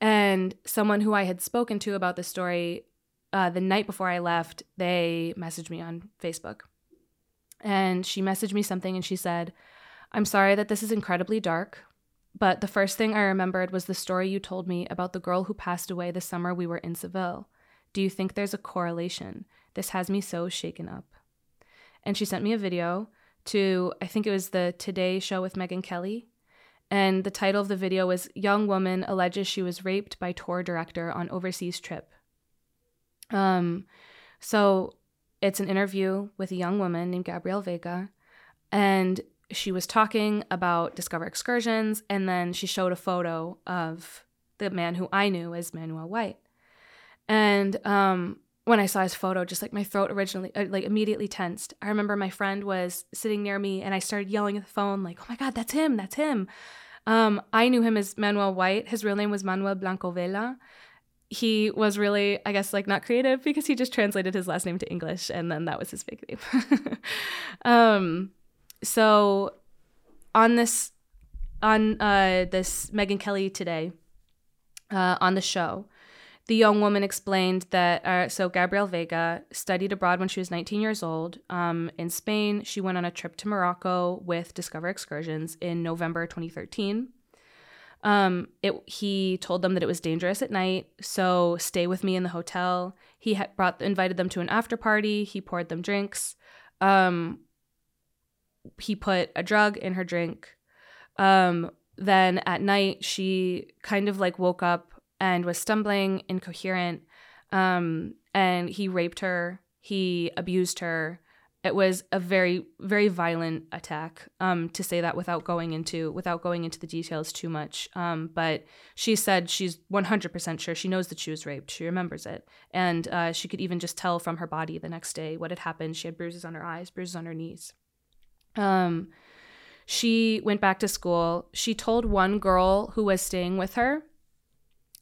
Speaker 1: And someone who I had spoken to about this story uh, the night before I left, they messaged me on Facebook. And she messaged me something and she said, I'm sorry that this is incredibly dark, but the first thing I remembered was the story you told me about the girl who passed away the summer we were in Seville. Do you think there's a correlation? This has me so shaken up. And she sent me a video to, I think it was the Today show with Megyn Kelly. And the title of the video was Young Woman Alleges She Was Raped by Tour Director on Overseas Trip. Um, so it's an interview with a young woman named Gabrielle Vega. And she was talking about Discover Excursions. And then she showed a photo of the man who I knew as Manuel White. And um, when I saw his photo, just like my throat originally, uh, like immediately tensed. I remember my friend was sitting near me and I started yelling at the phone, like, oh my God, that's him, that's him. Um, I knew him as Manuel White. His real name was Manuel Blanco Vela. He was really, I guess, like not creative because he just translated his last name to English and then that was his fake name. um, so on this, on uh, this Megyn Kelly today, uh, on the show, the young woman explained that, uh, so Gabrielle Vega studied abroad when she was 19 years old. Um, in Spain, she went on a trip to Morocco with Discover Excursions in November 2013. Um, it, he told them that it was dangerous at night, so stay with me in the hotel. He had brought invited them to an after party. He poured them drinks. Um, he put a drug in her drink. Um, then at night, she kind of like woke up and was stumbling, incoherent. Um, and he raped her. He abused her. It was a very, very violent attack. Um, to say that without going into without going into the details too much. Um, but she said she's 100% sure. She knows that she was raped. She remembers it, and uh, she could even just tell from her body the next day what had happened. She had bruises on her eyes, bruises on her knees. Um, she went back to school. She told one girl who was staying with her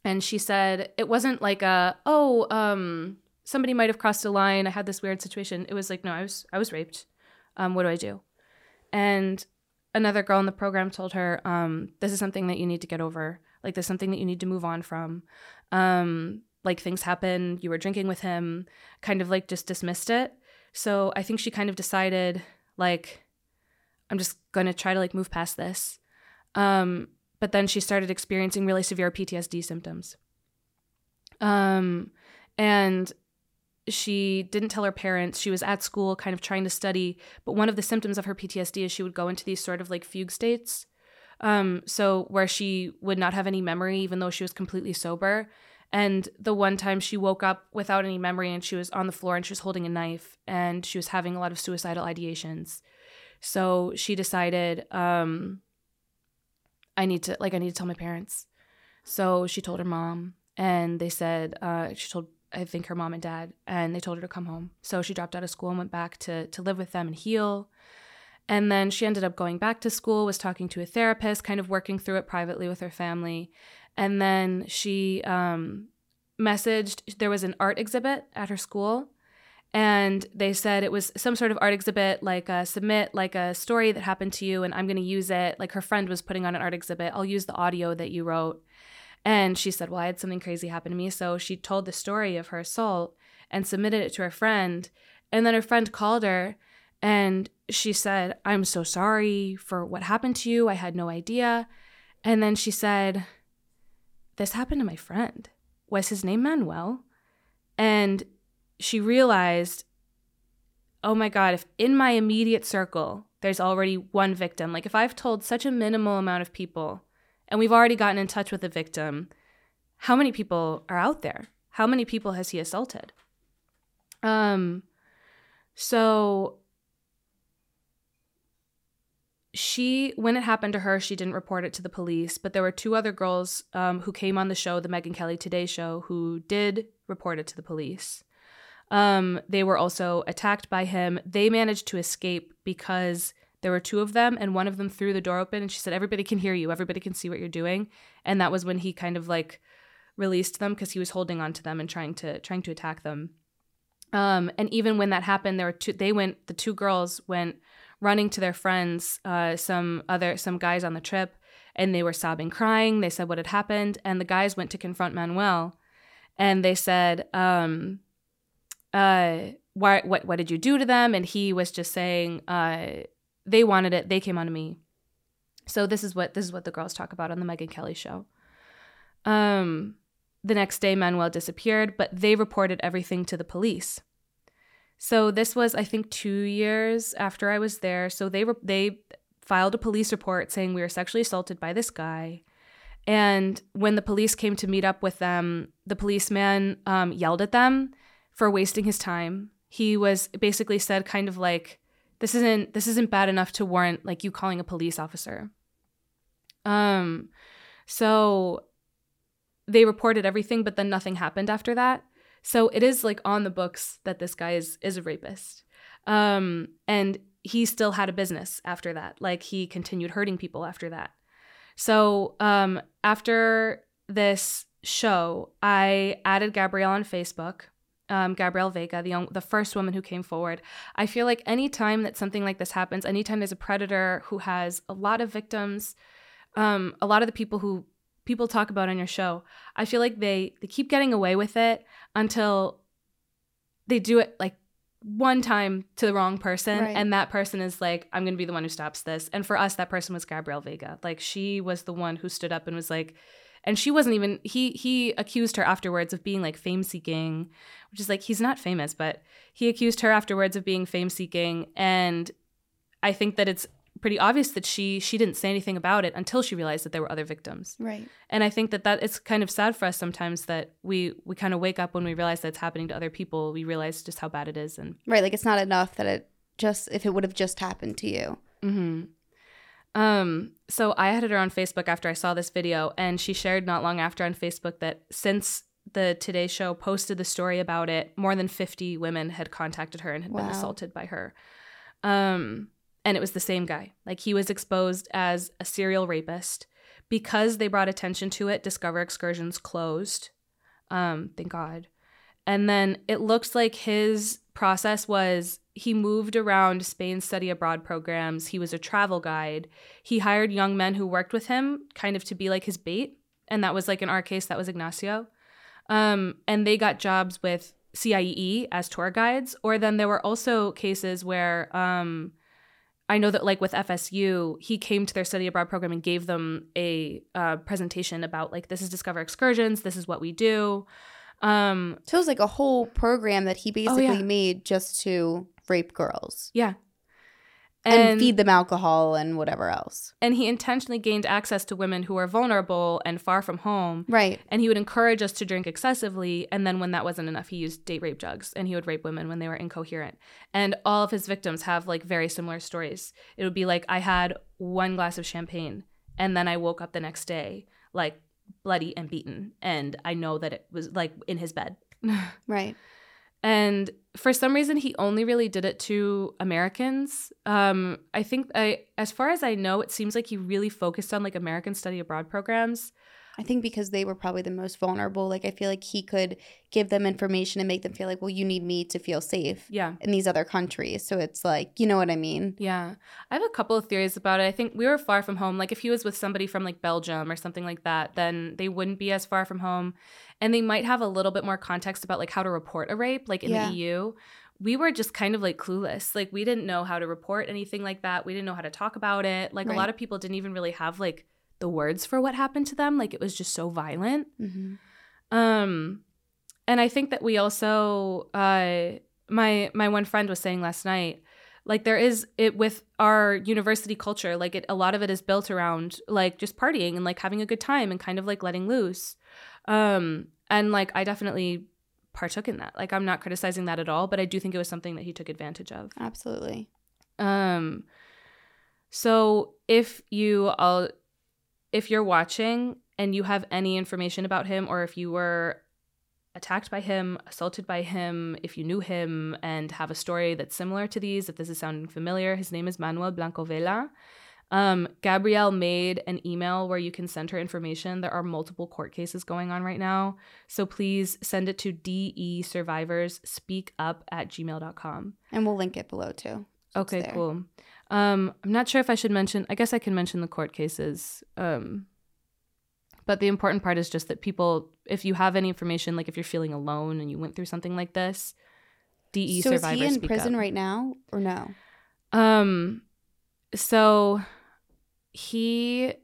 Speaker 1: and she said it wasn't like a oh um somebody might have crossed a line. I had this weird situation. It was like no i was i was raped. Um what do i do? And another girl in the program told her um this is something that you need to get over. Like there's something that you need to move on from. Um like things happen. You were drinking with him. Kind of like just dismissed it. So i think she kind of decided like i'm just going to try to like move past this um but then she started experiencing really severe PTSD symptoms. Um, and she didn't tell her parents. She was at school, kind of trying to study. But one of the symptoms of her PTSD is she would go into these sort of like fugue states. Um, so where she would not have any memory, even though she was completely sober. And the one time she woke up without any memory and she was on the floor and she was holding a knife and she was having a lot of suicidal ideations. So she decided um, I need to like I need to tell my parents. So she told her mom, and they said uh, she told I think her mom and dad, and they told her to come home. So she dropped out of school and went back to to live with them and heal. And then she ended up going back to school, was talking to a therapist, kind of working through it privately with her family. And then she um, messaged, there was an art exhibit at her school and they said it was some sort of art exhibit like uh, submit like a story that happened to you and i'm going to use it. Like her friend was putting on an art exhibit. I'll use the audio that you wrote. And she said well i had something crazy happen to me. So she told the story of her assault and submitted it to her friend. And then her friend called her and she said i'm so sorry for what happened to you. I had no idea. And then she said this happened to my friend. Was his name manuel? And she realized, oh my God, if in my immediate circle there's already one victim, like if I've told such a minimal amount of people and we've already gotten in touch with the victim, how many people are out there? How many people has he assaulted? Um, so she when it happened to her she didn't report it to the police but there were two other girls um, who came on the show the megyn kelly today show who did report it to the police um, they were also attacked by him. They managed to escape because there were two of them, and one of them threw the door open, and she said, "Everybody can hear you. Everybody can see what you're doing." And that was when he kind of like released them because he was holding on to them and trying to trying to attack them. Um, and even when that happened, there were two. They went. The two girls went running to their friends, uh, some other some guys on the trip, and they were sobbing, crying. They said what had happened, and the guys went to confront Manuel, and they said, um, uh, "Why? What? What did you do to them?" And he was just saying, uh, "They wanted it. They came on to me." So this is what this is what the girls talk about on the Megyn Kelly show. Um, the next day, Manuel disappeared, but they reported everything to the police. So this was, I think, two years after I was there. So they were they filed a police report saying we were sexually assaulted by this guy. And when the police came to meet up with them, the policeman um, yelled at them for wasting his time. He was basically said, kind of like, "This isn't this isn't bad enough to warrant like you calling a police officer." Um, so they reported everything, but then nothing happened after that. So it is like on the books that this guy is is a rapist. Um, and he still had a business after that. Like he continued hurting people after that. So um, after this show, I added Gabrielle on Facebook. Um, Gabrielle Vega, the the first woman who came forward. I feel like anytime that something like this happens, anytime there's a predator who has a lot of victims, um, a lot of the people who people talk about on your show, I feel like they they keep getting away with it until they do it like one time to the wrong person
Speaker 2: Right.
Speaker 1: and that person is like i'm going to be the one who stops this and for us that person was gabrielle vega like she was the one who stood up and was like and she wasn't even he he accused her afterwards of being like fame seeking which is like he's not famous but he accused her afterwards of being fame seeking and i think that it's pretty obvious that she she didn't say anything about it until she realized that there were other victims
Speaker 2: Right.
Speaker 1: and i think that that it's kind of sad for us sometimes that we we kind of wake up when we realize that it's happening to other people we realize just how bad it is and
Speaker 2: Right. Like it's not enough that it just if it would have just happened to you.
Speaker 1: hmm Um, so I added her on Facebook after I saw this video, and she shared not long after on Facebook that since the Today Show posted the story about it, more than 50 women had contacted her and had been assaulted by her. Um, and it was the same guy. Like he was exposed as a serial rapist. Because they brought attention to it, Discover Excursions closed. Um, thank God. And then it looks like his process was he moved around Spain's study abroad programs. He was a travel guide. He hired young men who worked with him kind of to be like his bait. And that was like in our case, that was Ignacio. Um, and they got jobs with CIE as tour guides. Or then there were also cases where um, I know that, like with FSU, he came to their study abroad program and gave them a uh, presentation about like this is Discover Excursions, this is what we do. Um,
Speaker 2: So it was like a whole program that he basically
Speaker 1: Oh, yeah.
Speaker 2: made just to rape girls
Speaker 1: yeah,
Speaker 2: and, feed them alcohol and whatever else.
Speaker 1: and he intentionally gained access to women who are vulnerable and far from home.
Speaker 2: Right.
Speaker 1: And he would encourage us to drink excessively. And then when that wasn't enough, he used date rape drugs and he would rape women when they were incoherent. And all of his victims have like very similar stories. It would be like, I had one glass of champagne and then I woke up the next day like bloody and beaten. And I know that it was like in his bed.
Speaker 2: Right.
Speaker 1: And for some reason, he only really did it to Americans. Um, I think, I, as far as I know, it seems like he really focused on like American study abroad programs.
Speaker 2: I think because they were probably the most vulnerable. Like I feel like he could give them information and make them feel like, well, you need me to feel safe
Speaker 1: Yeah.
Speaker 2: in these other countries. So it's like, you know what I mean?
Speaker 1: Yeah. I have a couple of theories about it. I think we were far from home. Like if he was with somebody from like Belgium or something like that, then they wouldn't be as far from home. And they might have a little bit more context about like how to report a rape, like in
Speaker 2: Yeah.
Speaker 1: the EU. We were just kind of like clueless. Like we didn't know how to report anything like that. We didn't know how to talk about it. Like
Speaker 2: Right.
Speaker 1: a lot of people didn't even really have like the words for what happened to them. Like it was just so violent.
Speaker 2: Mm-hmm.
Speaker 1: Um, and I think that we also, uh, my my one friend was saying last night, like there is it with our university culture, like it a lot of it is built around like just partying and like having a good time and kind of like letting loose. Um, and like I definitely partook in that. Like I'm not criticizing that at all, but I do think it was something that he took advantage of.
Speaker 2: Absolutely.
Speaker 1: Um, so if you all, if you're watching and you have any information about him, or if you were attacked by him, assaulted by him, if you knew him and have a story that's similar to these, if this is sounding familiar, his name is Manuel Blanco Vela. Um, Gabrielle made an email where you can send her information. There are multiple court cases going on right now. So please send it to de survivors speak up at gmail.com.
Speaker 2: And we'll link it below too.
Speaker 1: Okay, cool. Um, I'm not sure if I should mention. I guess I can mention the court cases. Um, but the important part is just that people, if you have any information, like if you're feeling alone and you went through something like this, DE
Speaker 2: so is
Speaker 1: survivors
Speaker 2: he in prison
Speaker 1: up.
Speaker 2: right now or no?
Speaker 1: Um, so he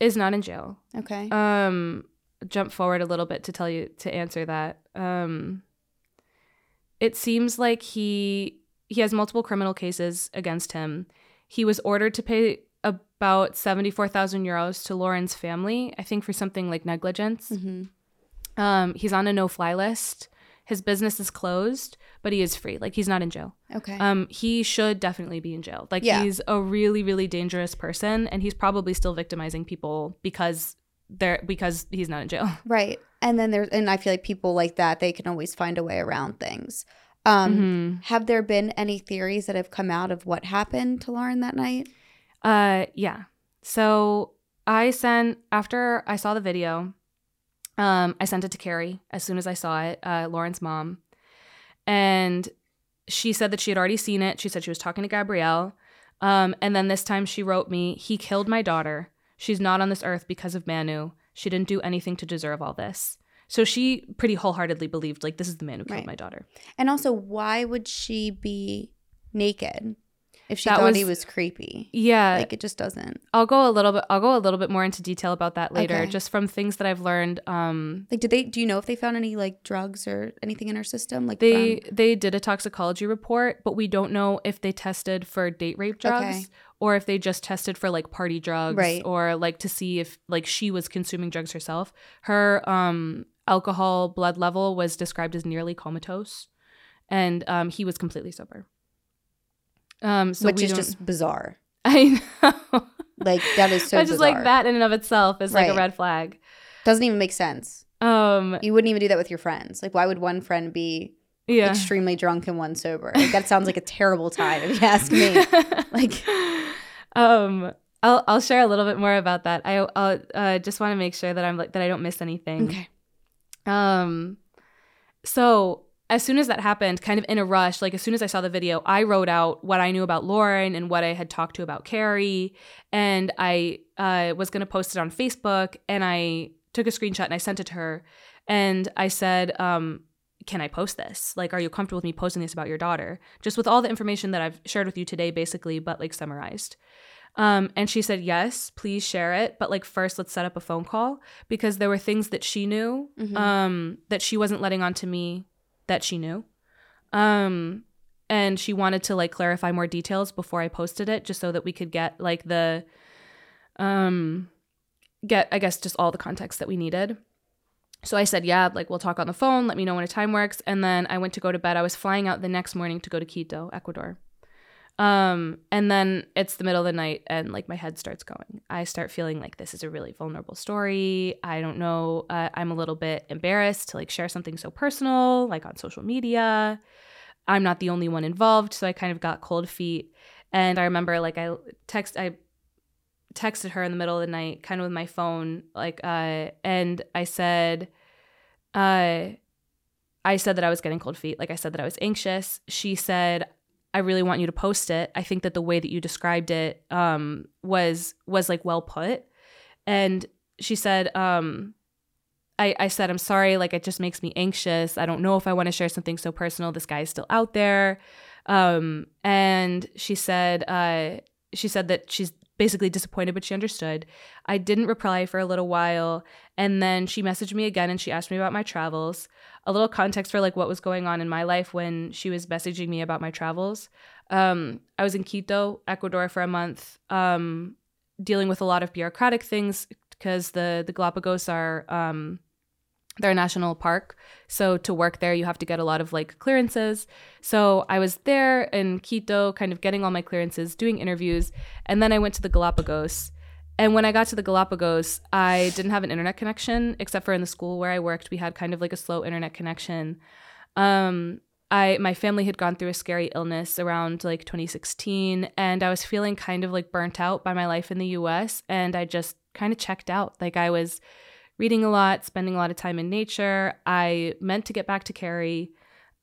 Speaker 1: is not in jail.
Speaker 2: Okay.
Speaker 1: Um, jump forward a little bit to tell you to answer that. Um, it seems like he he has multiple criminal cases against him. He was ordered to pay about seventy four thousand euros to Lauren's family. I think for something like negligence.
Speaker 2: hmm
Speaker 1: Um, he's on a no fly list. His business is closed, but he is free. Like he's not in jail.
Speaker 2: Okay.
Speaker 1: Um, he should definitely be in jail. Like
Speaker 2: Yeah.
Speaker 1: he's a really, really dangerous person, and he's probably still victimizing people because they're because he's not in jail.
Speaker 2: right. And then there's and I feel like people like that they can always find a way around things. Um,
Speaker 1: Mhm.
Speaker 2: Have there been any theories that have come out of what happened to Lauren that night?
Speaker 1: Uh, yeah. So I sent after I saw the video. Um, I sent it to Carrie as soon as I saw it, uh, Lauren's mom, and she said that she had already seen it. She said she was talking to Gabrielle, um, and then this time she wrote me, "He killed my daughter. She's not on this earth because of Manu. She didn't do anything to deserve all this." So she pretty wholeheartedly believed like this is the man who killed
Speaker 2: Right.
Speaker 1: my daughter.
Speaker 2: And also, why would she be naked if she
Speaker 1: That
Speaker 2: thought he
Speaker 1: was-
Speaker 2: was creepy?
Speaker 1: Yeah,
Speaker 2: like it just doesn't.
Speaker 1: I'll go a little bit. I'll go a little bit more into detail about that later,
Speaker 2: Okay.
Speaker 1: just from things that I've learned. Um,
Speaker 2: Like, did they? Do you know if they found any like drugs or anything in her system? Like
Speaker 1: they
Speaker 2: from-
Speaker 1: they did a toxicology report, but we don't know if they tested for date rape drugs
Speaker 2: Okay.
Speaker 1: or if they just tested for like party drugs
Speaker 2: Right.
Speaker 1: or like to see if like she was consuming drugs herself. Her um alcohol blood level was described as nearly comatose, and um he was completely sober. Um, so
Speaker 2: which is just bizarre.
Speaker 1: I know.
Speaker 2: Like that is so
Speaker 1: I just
Speaker 2: bizarre.
Speaker 1: like that in and of itself is like a red flag.
Speaker 2: Doesn't even make sense.
Speaker 1: Um,
Speaker 2: You wouldn't even do that with your friends. Like, why would one friend be
Speaker 1: yeah.
Speaker 2: extremely drunk and one sober? Like, that sounds like a terrible time, if you ask me. Like-
Speaker 1: um, I'll I'll share a little bit more about that. I I'll, uh, just want to make sure that I'm like that I don't miss anything.
Speaker 2: Okay.
Speaker 1: Um, so as soon as that happened, kind of in a rush, like as soon as I saw the video, I wrote out what I knew about Lauren and what I had talked to about Carrie, and I uh, was gonna post it on Facebook, and I took a screenshot and I sent it to her, and I said, um, "Can I post this? Like, are you comfortable with me posting this about your daughter? Just with all the information that I've shared with you today, basically, but like summarized." Um, and she said, Yes, please share it. But like, first, let's set up a phone call because there were things that she knew
Speaker 2: Mhm.
Speaker 1: um, that she wasn't letting on to me that she knew. Um, and she wanted to like clarify more details before I posted it just so that we could get like the, um, get, I guess, just all the context that we needed. So I said, yeah, like we'll talk on the phone. Let me know when a time works. And then I went to go to bed. I was flying out the next morning to go to Quito, Ecuador. Um, and then it's the middle of the night and like my head starts going. I start feeling like this is a really vulnerable story. I don't know. Uh, I'm a little bit embarrassed to like share something so personal, like on social media. I'm not the only one involved, so I kind of got cold feet. And I remember like I text I texted her in the middle of the night, kind of with my phone, like uh, and I said, uh, I said that I was getting cold feet. Like I said that I was anxious. She said, I really want you to post it. I think that the way that you described it um, was was like well put. And she said, um, I, I said, I'm sorry, like it just makes me anxious. I don't know if I want to share something so personal. This guy is still out there. Um, and she said, uh, she said that she's basically disappointed, but she understood. I didn't reply for a little while. And then she messaged me again and she asked me about my travels. A little context for like what was going on in my life when she was messaging me about my travels. Um, I was in Quito, Ecuador for a month, um, dealing with a lot of bureaucratic things because the the Galapagos are um, they're national park. So to work there, you have to get a lot of like clearances. So I was there in Quito, kind of getting all my clearances, doing interviews, and then I went to the Galapagos. And when I got to the Galapagos, I didn't have an internet connection, except for in the school where I worked, we had kind of like a slow internet connection. Um, I my family had gone through a scary illness around like 2016, and I was feeling kind of like burnt out by my life in the U.S. And I just kind of checked out. Like I was reading a lot, spending a lot of time in nature. I meant to get back to Carrie,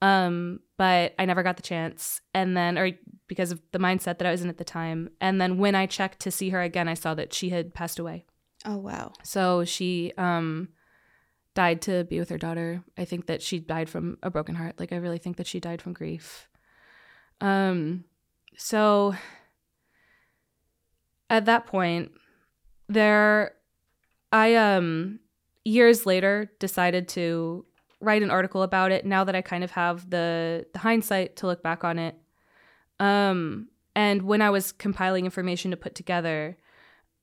Speaker 1: um, but I never got the chance. And then, or because of the mindset that I was in at the time. And then when I checked to see her again, I saw that she had passed away.
Speaker 2: Oh wow.
Speaker 1: So she um died to be with her daughter. I think that she died from a broken heart. Like I really think that she died from grief. Um so at that point there I um years later decided to write an article about it now that I kind of have the the hindsight to look back on it. Um and when I was compiling information to put together,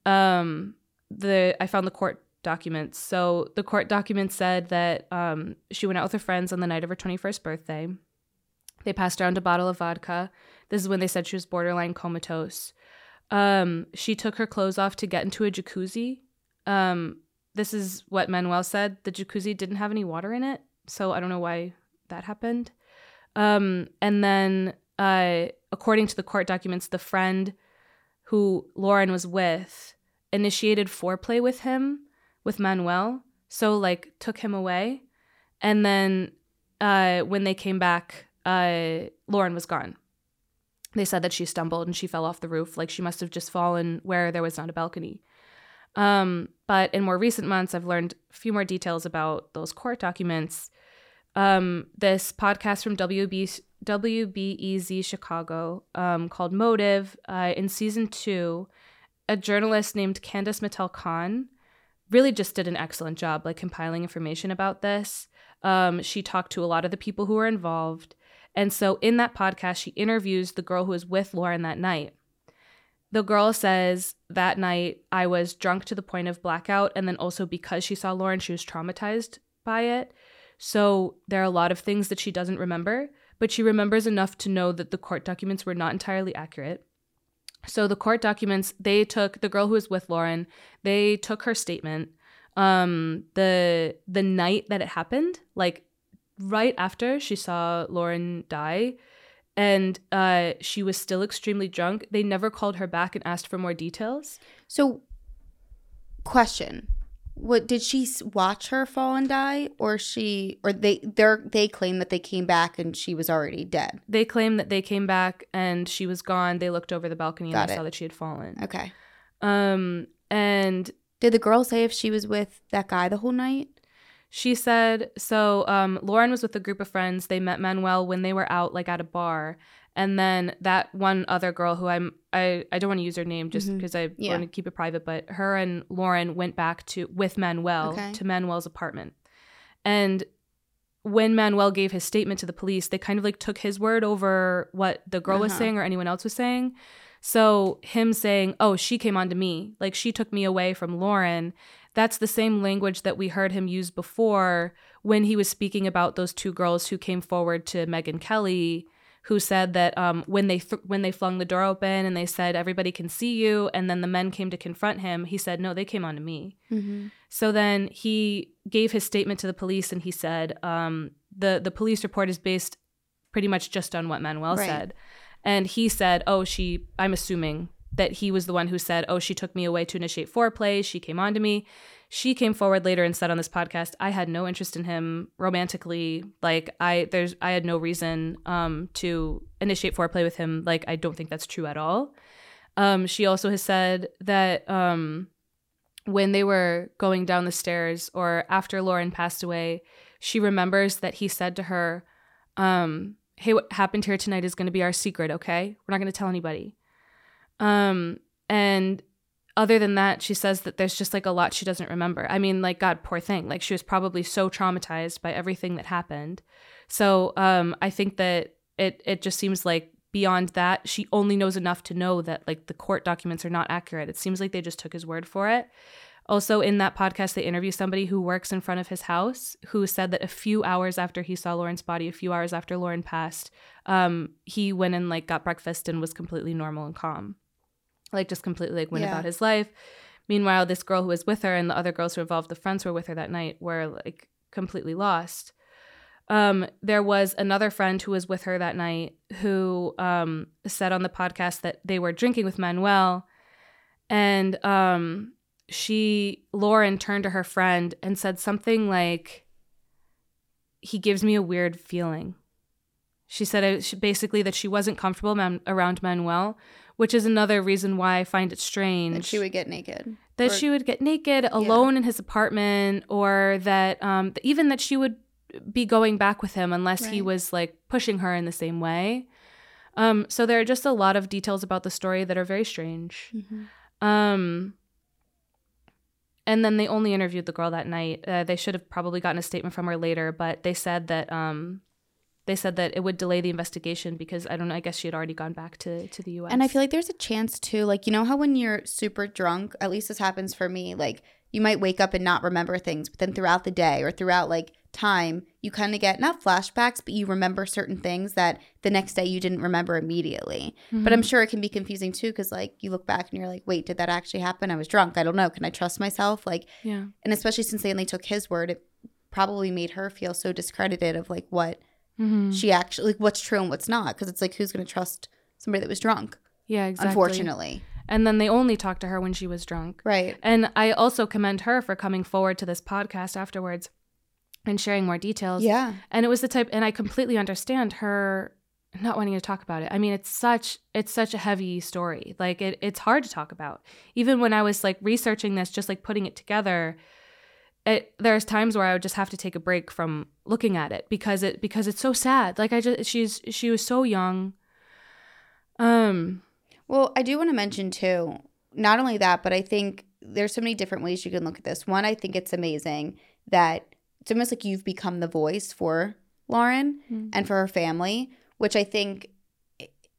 Speaker 1: um the I found the court documents. So the court documents said that um, she went out with her friends on the night of her 21st birthday. They passed around a bottle of vodka. This is when they said she was borderline comatose. Um, she took her clothes off to get into a jacuzzi. Um, this is what Manuel said. The jacuzzi didn't have any water in it, so I don't know why that happened. Um, and then, uh, according to the court documents, the friend who Lauren was with initiated foreplay with him, with Manuel. So, like, took him away. And then uh, when they came back, uh, Lauren was gone. They said that she stumbled and she fell off the roof. Like, she must have just fallen where there was not a balcony. Um, but in more recent months, I've learned a few more details about those court documents. Um, this podcast from WB, WBEZ Chicago um, called Motive uh, in season two a journalist named Candace Mattel Khan really just did an excellent job like compiling information about this. Um, she talked to a lot of the people who were involved. And so in that podcast, she interviews the girl who was with Lauren that night. The girl says that night I was drunk to the point of blackout. And then also because she saw Lauren, she was traumatized by it. So there are a lot of things that she doesn't remember, but she remembers enough to know that the court documents were not entirely accurate. So the court documents, they took the girl who was with Lauren, they took her statement um the the night that it happened, like right after she saw Lauren die and uh she was still extremely drunk. They never called her back and asked for more details.
Speaker 2: So question what did she watch her fall and die or she or they they they claim that they came back and she was already dead
Speaker 1: they claim that they came back and she was gone they looked over the balcony Got and they it. saw that she had fallen
Speaker 2: okay
Speaker 1: um and
Speaker 2: did the girl say if she was with that guy the whole night
Speaker 1: she said so um lauren was with a group of friends they met manuel when they were out like at a bar and then that one other girl who I'm I, I don't want to use her name just because mm-hmm. I yeah. want to keep it private, but her and Lauren went back to with Manuel okay. to Manuel's apartment. And when Manuel gave his statement to the police, they kind of like took his word over what the girl uh-huh. was saying or anyone else was saying. So him saying, "Oh, she came on to me. Like she took me away from Lauren." That's the same language that we heard him use before when he was speaking about those two girls who came forward to Megyn Kelly who said that um, when they th- when they flung the door open and they said everybody can see you, and then the men came to confront him, he said no, they came on to me. Mm-hmm. So then he gave his statement to the police, and he said um, the the police report is based pretty much just on what Manuel right. said, and he said, oh, she, I'm assuming that he was the one who said, oh, she took me away to initiate foreplay, she came on to me. She came forward later and said on this podcast i had no interest in him romantically. Like i there's i had no reason um to initiate foreplay with him. Like i don't think that's true at all. Um she also has said that um when they were going down the stairs or after lauren passed away she remembers that he said to her um hey what happened here tonight is going to be our secret okay? We're not going to tell anybody um and other than that, she says that there's just like a lot she doesn't remember. I mean, like, God, poor thing. Like, she was probably so traumatized by everything that happened. So um, I think that it it just seems like beyond that, she only knows enough to know that like the court documents are not accurate. It seems like they just took his word for it. Also, in that podcast, they interview somebody who works in front of his house who said that a few hours after he saw Lauren's body, a few hours after Lauren passed, um, he went and like got breakfast and was completely normal and calm like just completely like went yeah. about his life. Meanwhile, this girl who was with her and the other girls who involved, the friends who were with her that night, were like completely lost. Um, there was another friend who was with her that night who um, said on the podcast that they were drinking with Manuel, and um, she Lauren turned to her friend and said something like, "He gives me a weird feeling." She said uh, she, basically that she wasn't comfortable man, around Manuel, which is another reason why I find it strange
Speaker 2: That she would get naked.
Speaker 1: that
Speaker 2: Or-
Speaker 1: she would get naked alone in his apartment, or that um, even that she would be going back with him unless he was like pushing her in the same way. Um, so there are just a lot of details about the story that are very strange.
Speaker 2: Mhm.
Speaker 1: Um, and then they only interviewed the girl that night. Uh, they should have probably gotten a statement from her later, but they said that um, they said that it would delay the investigation because I don't know. I guess she had already gone back to to the U.S.
Speaker 2: And I feel like there's a chance too, like you know how when you're super drunk, at least this happens for me, like you might wake up and not remember things, but then throughout the day or throughout like time, you kind of get not flashbacks, but you remember certain things that the next day you didn't remember immediately. But
Speaker 1: Mm-hmm.
Speaker 2: I'm sure it can be confusing too, because like you look back and you're like, wait, did that actually happen? I was drunk. I don't know. Can I trust myself? Like,
Speaker 1: yeah,
Speaker 2: and especially since they only took his word, it probably made her feel so discredited of like what
Speaker 1: Mhm.
Speaker 2: she actually like what's true and what's not because it's like who's going to trust somebody that was drunk
Speaker 1: yeah, exactly.
Speaker 2: unfortunately
Speaker 1: and then they only talked to her when she was drunk.
Speaker 2: right
Speaker 1: And I also commend her for coming forward to this podcast afterwards and sharing more details.
Speaker 2: yeah
Speaker 1: And it was the type and I completely understand her not wanting to talk about it. I mean, it's such it's such a heavy story. Like it it's hard to talk about. Even when I was like researching this, just like putting it together, it there's times where I would just have to take a break from looking at it because it because it's so sad. Like I just she's she was so young. Um
Speaker 2: well i do want to mention too not only that but i think there's so many different ways you can look at this one i think it's amazing that it's almost like you've become the voice for lauren
Speaker 1: Mhm.
Speaker 2: and for her family which i think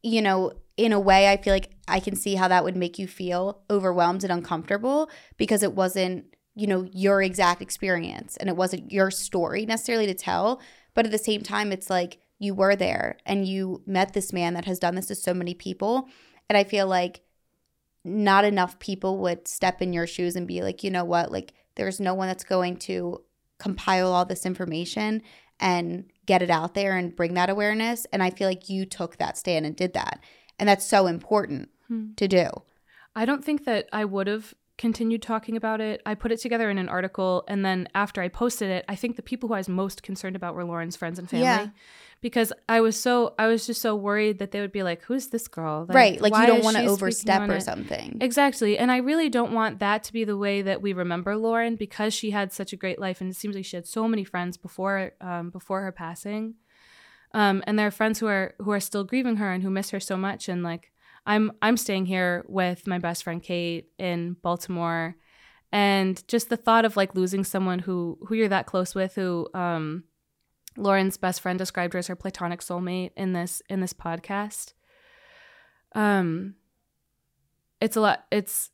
Speaker 2: you know in a way i feel like i can see how that would make you feel overwhelmed and uncomfortable because it wasn't you know your exact experience and it wasn't your story necessarily to tell but at the same time it's like you were there and you met this man that has done this to so many people. And i feel like not enough people would step in your shoes and be like you know what? Like there's no one that's going to compile all this information and get it out there and bring that awareness. And i feel like you took that stand and did that. And that's so important
Speaker 1: Hmm.
Speaker 2: to do.
Speaker 1: I don't think that I would have continued talking about it. I put it together in an article, and then after I posted it, I think the people who I was most concerned about were Lauren's friends and family.
Speaker 2: Yeah.
Speaker 1: Because I was so, I was just so worried that they would be like, "Who's this girl?"
Speaker 2: right like you don't want to overstep or
Speaker 1: it?"
Speaker 2: something
Speaker 1: Exactly, and I really don't want that to be the way that we remember Lauren because she had such a great life, and it seems like she had so many friends before, um, before her passing. Um, and there are friends who are who are still grieving her and who miss her so much, and like. I'm I'm staying here with my best friend Kate in Baltimore, and just the thought of like losing someone who who you're that close with, who um, Lauren's best friend described her as her platonic soulmate in this in this podcast. Um, it's a lot. It's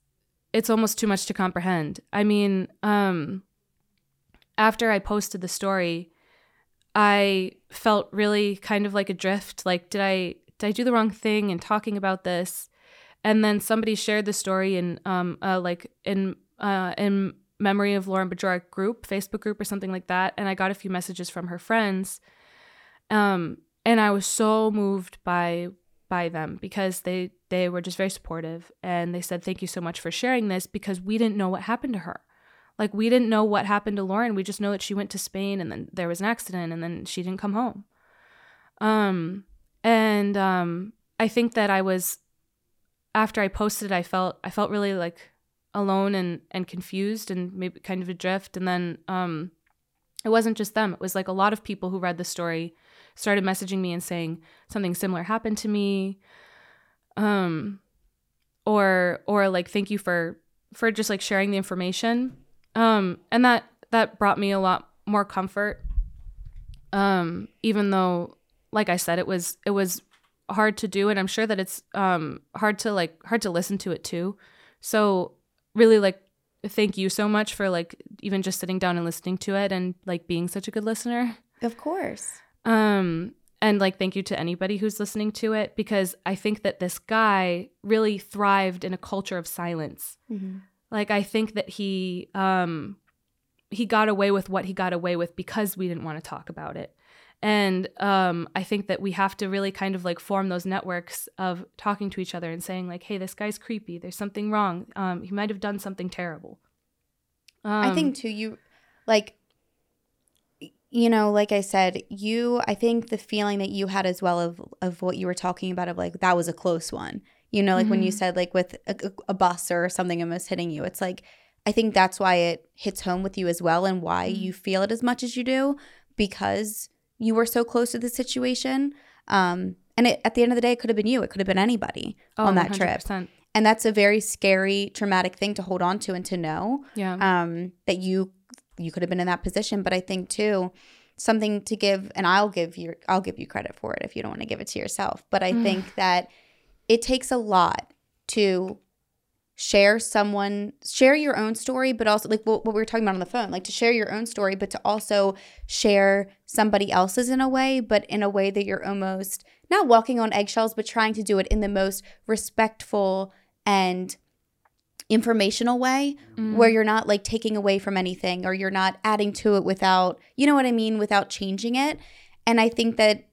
Speaker 1: it's almost too much to comprehend. I mean, um, after I posted the story, I felt really kind of like adrift. Like, did I did I do the wrong thing in talking about this? And then somebody shared the story in um uh, like in uh in memory of Lauren Bajorek group, Facebook group or something like that. And I got a few messages from her friends. Um and I was so moved by by them because they they were just very supportive and they said thank you so much for sharing this because we didn't know what happened to her. Like we didn't know what happened to Lauren. We just know that she went to Spain and then there was an accident and then she didn't come home. Um and um I think that I was after I posted I felt I felt really like alone and and confused and maybe kind of adrift. And then um it wasn't just them. It was like a lot of people who read the story started messaging me and saying something similar happened to me. Um or or like thank you for for just like sharing the information. Um and that that brought me a lot more comfort. Um even though like i said it was it was hard to do and i'm sure that it's um hard to like hard to listen to it too so really like thank you so much for like even just sitting down and listening to it and like being such a good listener
Speaker 2: of course
Speaker 1: um, and like, thank you to anybody who's listening to it because I think that this guy really thrived in a culture of silence.
Speaker 2: Mm-hmm.
Speaker 1: Like, I think that he, um, he got away with what he got away with because we didn't want to talk about it. And um, I think that we have to really kind of like form those networks of talking to each other and saying like, "Hey, this guy's creepy. There's something wrong. Um, he might have done something terrible." Um,
Speaker 2: I think too you like you know, like I said, you, I think the feeling that you had as well of, of what you were talking about, of like, that was a close one. You know, like mm-hmm. when you mm-hmm. said, like, with a, a, bus or something almost hitting you, it's like, I think that's why it hits home with you as well and why mm-hmm. you feel it as much as you do because you were so close to the situation. Um, and it, at the end of the day, it could have been you, it could have been anybody oh, on that 100%. trip. And that's a very scary, traumatic thing to hold on to and to know.
Speaker 1: Yeah.
Speaker 2: Um, that you you could have been in that position. But I think too, something to give, and I'll give you, I'll give you credit for it if you don't want to give it to yourself. But I mm. think that it takes a lot to share someone share your own story but also like what, what we were talking about on the phone like to share your own story but to also share somebody else's in a way but in a way that you're almost not walking on eggshells but trying to do it in the most respectful and informational way mm. where you're not like taking away from anything or you're not adding to it without, you know what I mean, without changing it. And I think that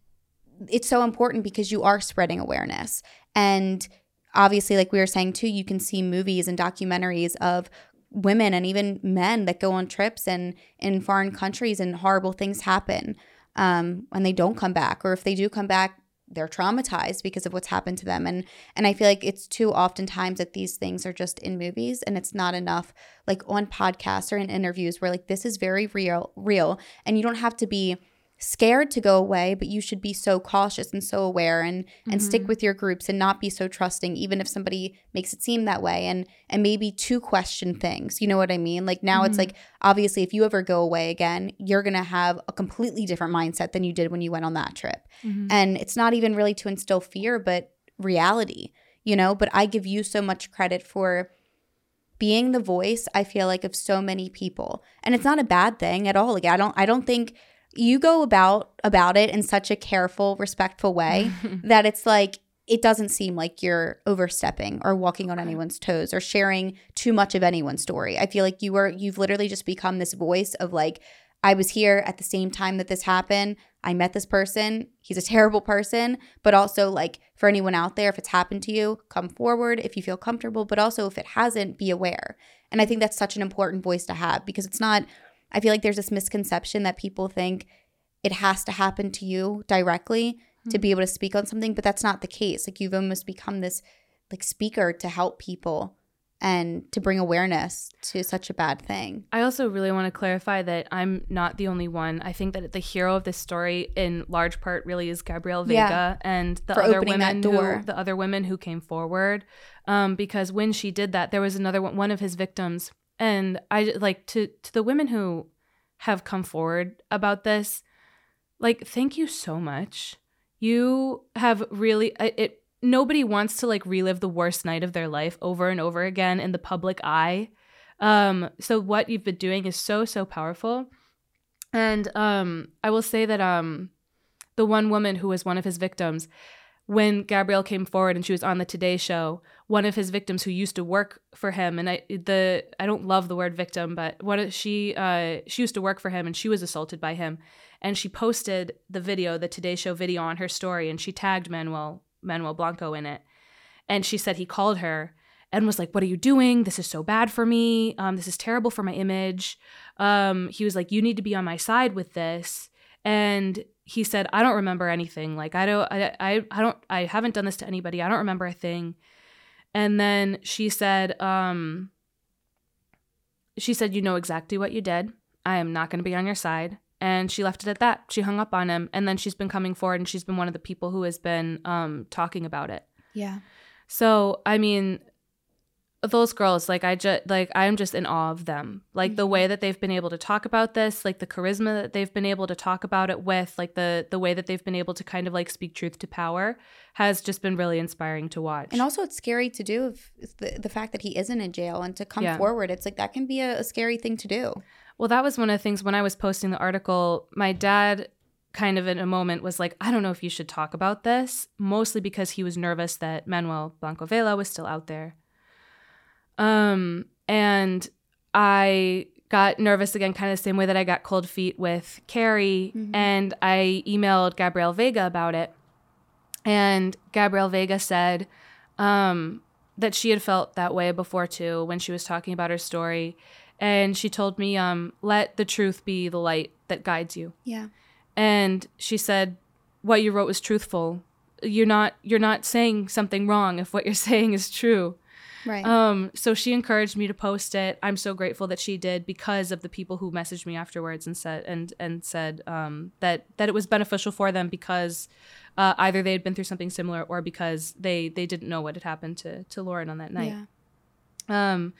Speaker 2: it's so important because you are spreading awareness. And obviously, like we were saying too, you can see movies and documentaries of women and even men that go on trips and in foreign countries and horrible things happen um, when they don't come back. Or if they do come back, they're traumatized because of what's happened to them and and i feel like it's too oftentimes that these things are just in movies and it's not enough like on podcasts or in interviews where like this is very real real and you don't have to be scared to go away but you should be so cautious and so aware and and mm-hmm. stick with your groups and not be so trusting even if somebody makes it seem that way and and maybe to question things you know what i mean like now mm-hmm. it's like obviously if you ever go away again you're going to have a completely different mindset than you did when you went on that trip mm-hmm. and it's not even really to instill fear but reality you know but i give you so much credit for being the voice i feel like of so many people and it's not a bad thing at all like i don't i don't think you go about about it in such a careful, respectful way that it's like it doesn't seem like you're overstepping or walking on anyone's toes or sharing too much of anyone's story. I feel like you were you've literally just become this voice of like I was here at the same time that this happened. I met this person. He's a terrible person, but also like for anyone out there if it's happened to you, come forward if you feel comfortable, but also if it hasn't, be aware. And I think that's such an important voice to have because it's not I feel like there's this misconception that people think it has to happen to you directly mm-hmm. to be able to speak on something, but that's not the case. Like you've almost become this like speaker to help people and to bring awareness to such a bad thing.
Speaker 1: I also really want to clarify that I'm not the only one. I think that the hero of this story, in large part, really is Gabrielle Vega yeah. and the other women who the other women who came forward. Um, because when she did that, there was another one, one of his victims and I like to to the women who have come forward about this, like thank you so much. You have really it nobody wants to like relive the worst night of their life over and over again in the public eye. Um so what you've been doing is so so powerful. And um I will say that um the one woman who was one of his victims when Gabrielle came forward and she was on the Today Show, one of his victims who used to work for him, and I the I don't love the word victim, but what she uh, she used to work for him and she was assaulted by him, and she posted the video, the Today Show video on her story, and she tagged Manuel Manuel Blanco in it, and she said he called her and was like, "What are you doing? This is so bad for me. Um, this is terrible for my image." Um, he was like, "You need to be on my side with this." And he said, I don't remember anything. Like I don't I, I I don't I haven't done this to anybody. I don't remember a thing. And then she said, um she said, You know exactly what you did. I am not gonna be on your side. And she left it at that. She hung up on him. And then she's been coming forward and she's been one of the people who has been um talking about it.
Speaker 2: Yeah.
Speaker 1: So I mean, those girls like i just like i'm just in awe of them like mm-hmm. the way that they've been able to talk about this like the charisma that they've been able to talk about it with like the the way that they've been able to kind of like speak truth to power has just been really inspiring to watch
Speaker 2: and also it's scary to do if the, the fact that he isn't in jail and to come yeah. forward it's like that can be a, a scary thing to do
Speaker 1: well that was one of the things when i was posting the article my dad kind of in a moment was like, I don't know if you should talk about this, mostly because he was nervous that Manuel Blanco Vela was still out there. Um, and I got nervous again, kind of the same way that I got cold feet with Carrie. Mm-hmm. And I emailed Gabrielle Vega about it. And Gabrielle Vega said um, that she had felt that way before too when she was talking about her story. And she told me, um, let the truth be the light that guides you.
Speaker 2: Yeah.
Speaker 1: And she said, "What you wrote was truthful. You're not you're not saying something wrong if what you're saying is true."
Speaker 2: Right.
Speaker 1: Um, so she encouraged me to post it. I'm so grateful that she did because of the people who messaged me afterwards and said and and said um, that that it was beneficial for them because uh, either they had been through something similar or because they they didn't know what had happened to to Lauren on that night.
Speaker 2: yeah.
Speaker 1: Um,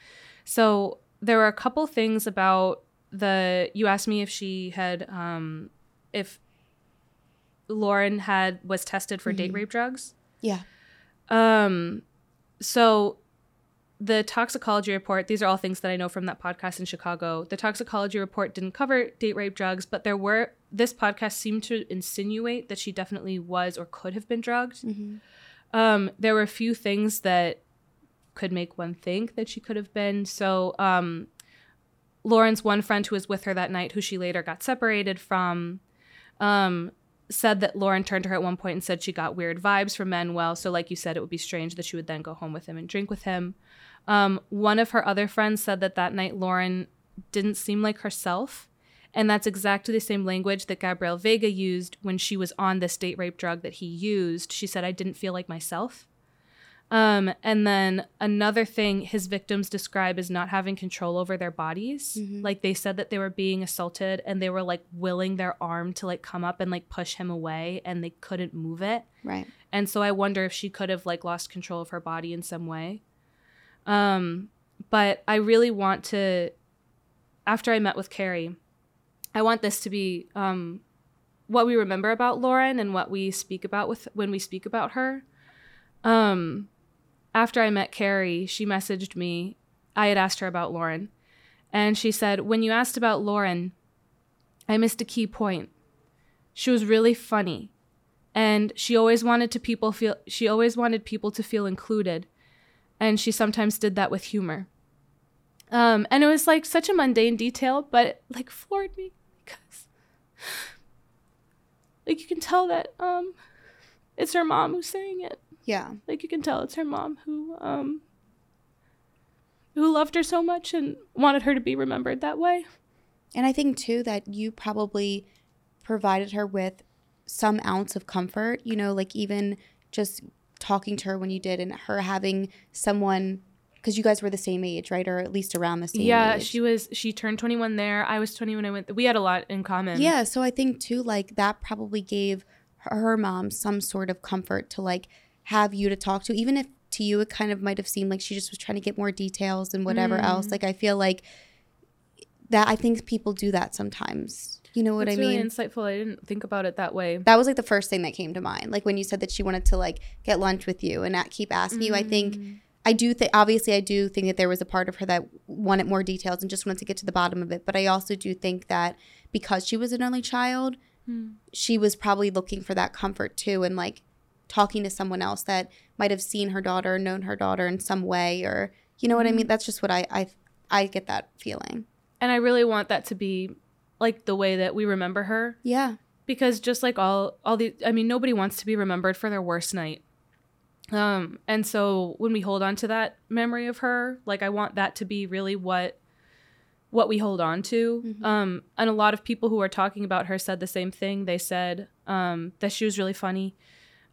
Speaker 1: so there were a couple things about the. You asked me if she had, um, if Lauren had was tested for date rape drugs.
Speaker 2: Yeah.
Speaker 1: Um, so the toxicology report. These are all things that I know from that podcast in Chicago. The toxicology report didn't cover date rape drugs, but there were. This podcast seemed to insinuate that she definitely was or could have been drugged.
Speaker 2: Mm-hmm.
Speaker 1: Um, there were a few things that could make one think that she could have been. So, um, Lauren's one friend who was with her that night, who she later got separated from, um, said that Lauren turned to her at one point and said she got weird vibes from Manuel. So, like you said, it would be strange that she would then go home with him and drink with him. Um, one of her other friends said that that night Lauren didn't seem like herself. And that's exactly the same language that Gabrielle Vega used when she was on this date rape drug that he used. She said, I didn't feel like myself. Um, and then another thing his victims describe as not having control over their bodies.
Speaker 2: Mhm.
Speaker 1: Like they said that they were being assaulted and they were like willing their arm to like come up and like push him away and they couldn't move it.
Speaker 2: Right.
Speaker 1: And so I wonder if she could have like lost control of her body in some way. Um, but I really want to after I met with Carrie, I want this to be um what we remember about Lauren and what we speak about with when we speak about her. Um after I met Carrie, she messaged me. I had asked her about Lauren, and she said, "When you asked about Lauren, I missed a key point. She was really funny and she always wanted to people feel she always wanted people to feel included and she sometimes did that with humor. Um, and it was like such a mundane detail but it like floored me because like you can tell that um it's her mom who's saying it.
Speaker 2: Yeah.
Speaker 1: like you can tell it's her mom who um who loved her so much and wanted her to be remembered that way.
Speaker 2: And I think too that you probably provided her with some ounce of comfort, you know, like even just talking to her when you did and her having someone because you guys were the same age, right? Or at least around the same
Speaker 1: yeah
Speaker 2: age.
Speaker 1: she was she turned 21 there i was 20 when i went we had a lot in common
Speaker 2: Yeah, so I think too, like that probably gave her, her mom some sort of comfort to like have you to talk to, even if to you it kind of might have seemed like she just was trying to get more details and whatever
Speaker 1: Mm.
Speaker 2: else. Like I feel like that I think people do that sometimes. You know what
Speaker 1: That's
Speaker 2: I mean?
Speaker 1: really insightful. I didn't think about it that way.
Speaker 2: that was like the first thing that came to mind. Like when you said that she wanted to like get lunch with you and not keep asking you. I think
Speaker 1: Mm.
Speaker 2: I do think obviously I do think that there was a part of her that wanted more details and just wanted to get to the bottom of it. But I also do think that because she was an only child,
Speaker 1: Hmm.
Speaker 2: she was probably looking for that comfort too and like talking to someone else that might have seen her daughter, known her daughter in some way or you know what I mean? That's just what I I I get that feeling.
Speaker 1: And I really want that to be like the way that we remember her
Speaker 2: Yeah.
Speaker 1: because just like all all the I mean nobody wants to be remembered for their worst night. Um and so when we hold on to that memory of her, like I want that to be really what what we hold on to.
Speaker 2: Mhm.
Speaker 1: Um and a lot of people who are talking about her said the same thing. They said um that she was really funny.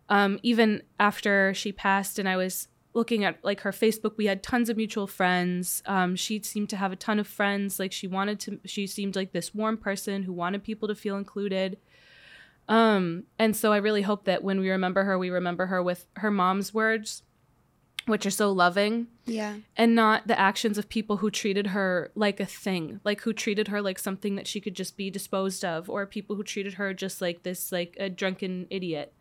Speaker 1: Um even after she passed and I was looking at like her Facebook, we had tons of mutual friends. Um, she seemed to have a ton of friends. Like she wanted to, she seemed like this warm person who wanted people to feel included. Um, and so I really hope that when we remember her, we remember her with her mom's words, which are so loving,
Speaker 2: Yeah.
Speaker 1: and not the actions of people who treated her like a thing, like who treated her like something that she could just be disposed of, or people who treated her just like this, like a drunken idiot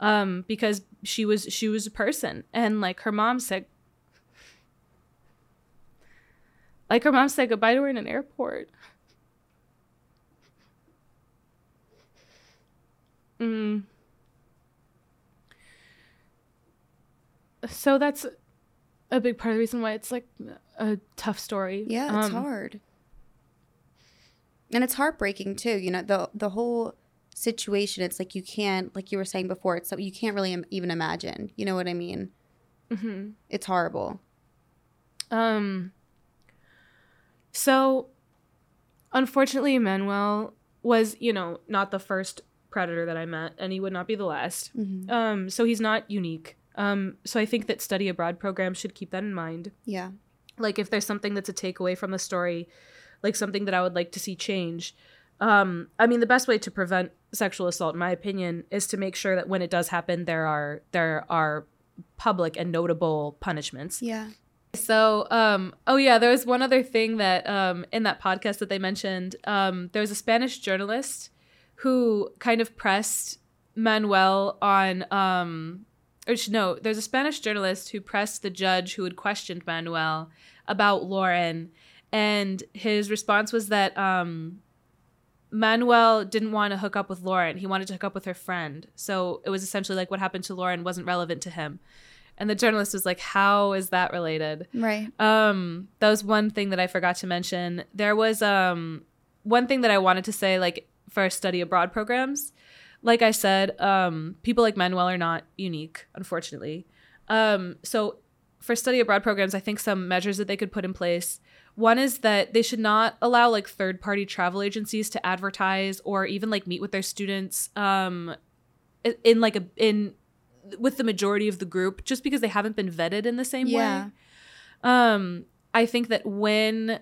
Speaker 1: um because she was she was a person and like her mom said like her mom said goodbye to her in an airport mm. so that's a big part of the reason why it's like a tough story
Speaker 2: Yeah, it's
Speaker 1: Um,
Speaker 2: hard. And it's heartbreaking too. You know, the the whole situation, it's like you can't like you were saying before, it's you can't really im- even imagine. You know what I mean?
Speaker 1: mhm.
Speaker 2: It's horrible.
Speaker 1: Um. So, unfortunately, manuel
Speaker 3: was, you know, not the first predator that I met, and he would not be the last.
Speaker 2: Mhm.
Speaker 3: Um, so he's not unique. Um, so I think that study abroad programs should keep that in mind.
Speaker 2: Yeah.
Speaker 3: Like if there's something that's a takeaway from the story, like something that I would like to see change. Um, I mean, the best way to prevent sexual assault, in my opinion, is to make sure that when it does happen, there are there are public and notable punishments.
Speaker 2: Yeah.
Speaker 1: So, um, oh yeah, there was one other thing that um, in that podcast that they mentioned. Um, there was a Spanish journalist who kind of pressed Manuel on, um, or no, there's a Spanish journalist who pressed the judge who had questioned Manuel about Lauren, and his response was that um, Manuel didn't want to hook up with Lauren; he wanted to hook up with her friend. So it was essentially like what happened to Lauren wasn't relevant to him. And the journalist was like, "How is that related?"
Speaker 2: Right.
Speaker 1: Um, that was one thing that I forgot to mention. There was um one thing that I wanted to say, like for study abroad programs. Like I said, um, people like Manuel are not unique, unfortunately. Um, so for study abroad programs, I think some measures that they could put in place. One is that they should not allow like third party travel agencies to advertise or even like meet with their students um, in like a in with the majority of the group just because they haven't been vetted in the same
Speaker 2: Yeah.
Speaker 1: way. Um, I think that when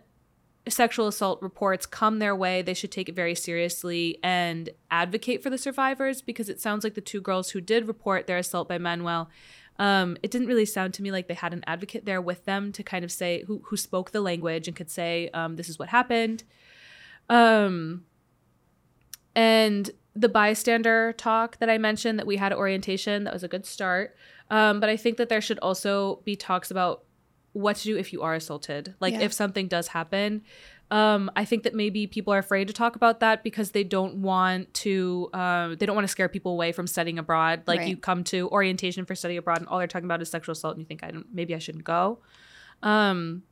Speaker 1: sexual assault reports come their way, they should take it very seriously and advocate for the survivors because it sounds like the two girls who did report their assault by Manuel. Um, it didn't really sound to me like they had an advocate there with them to kind of say who who spoke the language and could say um, this is what happened. Um, and the bystander talk that I mentioned that we had at orientation, that was a good start. Um, but I think that there should also be talks about what to do if you are assaulted. Like
Speaker 2: Yeah.
Speaker 1: if something does happen. Um, I think that maybe people are afraid to talk about that because they don't want to um, they don't want to scare people away from studying abroad. Like
Speaker 2: Right.
Speaker 1: you come to orientation for study abroad and all they're talking about is sexual assault and you think I don't maybe I shouldn't go. Um,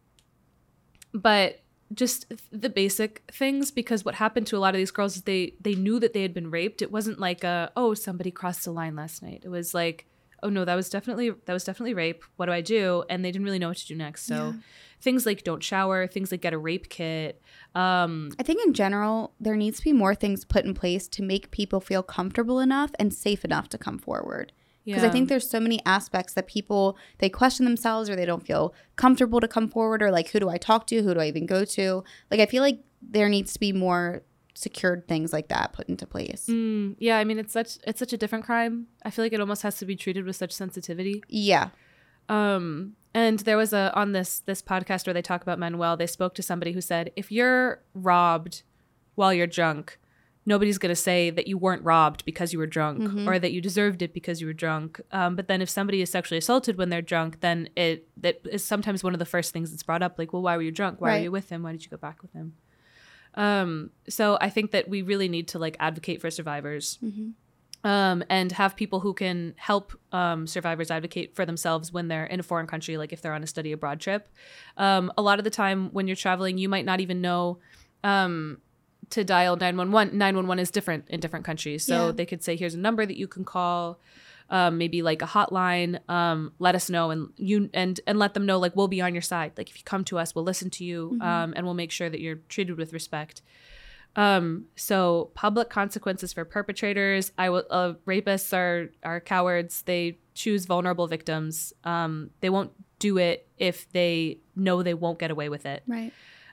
Speaker 1: but just the basic things because what happened to a lot of these girls is they they knew that they had been raped it wasn't like a oh somebody crossed the line last night it was like oh no that was definitely that was definitely rape what do i do and they didn't really know what to do next so
Speaker 2: Yeah.
Speaker 1: things like don't shower things like get a rape kit um
Speaker 2: I think in general, there needs to be more things put in place to make people feel comfortable enough and safe enough to come forward. Because I think there's so many aspects that people they question themselves or they don't feel comfortable to come forward or like who do I talk to? Who do I even go to? Like I feel like there needs to be more secured things like that put into place.
Speaker 1: Mm, yeah i mean it's such it's such a different crime i feel like it almost has to be treated with such sensitivity
Speaker 2: Yeah.
Speaker 1: Um, and there was a on this this podcast where they talk about Manuel. They spoke to somebody who said, if you're robbed while you're drunk, nobody's gonna say that you weren't robbed because you were drunk
Speaker 2: Mhm.
Speaker 1: or that you deserved it because you were drunk. Um, but then if somebody is sexually assaulted when they're drunk, then it that is sometimes one of the first things that's brought up. Like, well, why were you drunk? Why
Speaker 2: Right.
Speaker 1: were you with him? Why did you go back with him? Um, so I think that we really need to like advocate for survivors
Speaker 2: hmm
Speaker 1: um, and have people who can help um, survivors advocate for themselves when they're in a foreign country, like if they're on a study abroad trip. Um, a lot of the time when you're traveling, you might not even know um, to dial 911. 911 is different in different countries. So
Speaker 2: Yeah.
Speaker 1: they could say, here's a number that you can call. Um, maybe like a hotline um, let us know and you and and let them know like we'll be on your side like if you come to us we'll listen to you
Speaker 2: Mhm.
Speaker 1: um, and we'll make sure that you're treated with respect um, so public consequences for perpetrators. I will. Uh, rapists are are cowards. They choose vulnerable victims. Um, they won't do it if they know they won't get away with it.
Speaker 2: Right.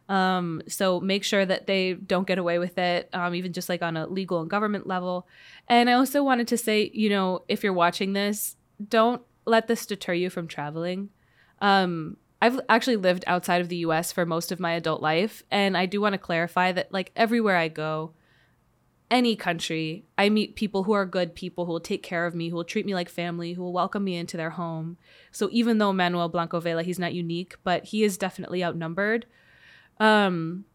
Speaker 1: Um, so make sure that they don't get away with it, um, even just like on a legal and government level. And I also wanted to say, you know, if you're watching this, don't let this deter you from traveling. Um, I've actually lived outside of the US for most of my adult life. And I do want to clarify that, like, everywhere I go, any country, I meet people who are good people who will take care of me, who will treat me like family, who will welcome me into their home. So even though Manuel Blanco Vela, he's not unique, but he is definitely outnumbered. Um,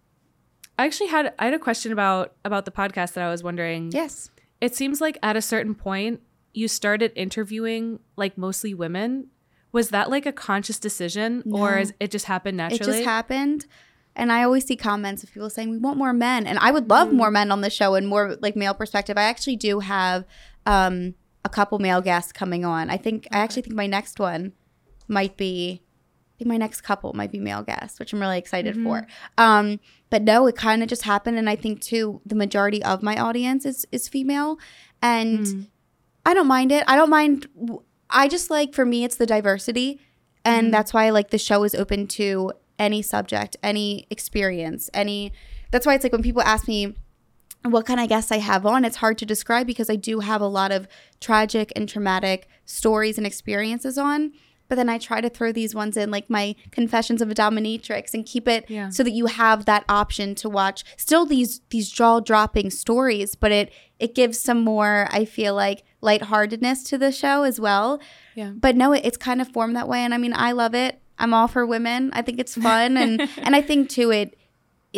Speaker 1: I actually had I had a question about about the podcast that I was wondering.
Speaker 2: Yes.
Speaker 1: It seems like at a certain point you started interviewing like mostly women. Was that like a conscious decision or is it just happened naturally?
Speaker 2: It just happened. And I always see comments of people saying we want more men, and I would love
Speaker 1: Mm.
Speaker 2: more men on the show and more like male perspective. I actually do have um, a couple male guests coming on. I think I actually think my next one might be my next couple might be male guests, which I'm really excited for. Mm-hmm. Um, but no, it kind of just happened, and I think too the majority of my audience is is female, and mm-hmm. I don't mind it. I don't mind. I just like for me, it's the diversity, and mm-hmm. that's why like the show is open to any subject, any experience, any. That's why it's like when people ask me what kind of guests I have on, it's hard to describe because I do have a lot of tragic and traumatic stories and experiences on. But then I try to throw these ones in, like my Confessions of a Dominatrix, and keep it
Speaker 1: Yeah.
Speaker 2: so that you have that option to watch. Still these these jaw dropping stories, but it it gives some more. I feel like lightheartedness to the show as well.
Speaker 1: Yeah.
Speaker 2: But no, it, it's kind of formed that way, and I mean, I love it. I'm all for women. I think it's fun, and and I think too it it-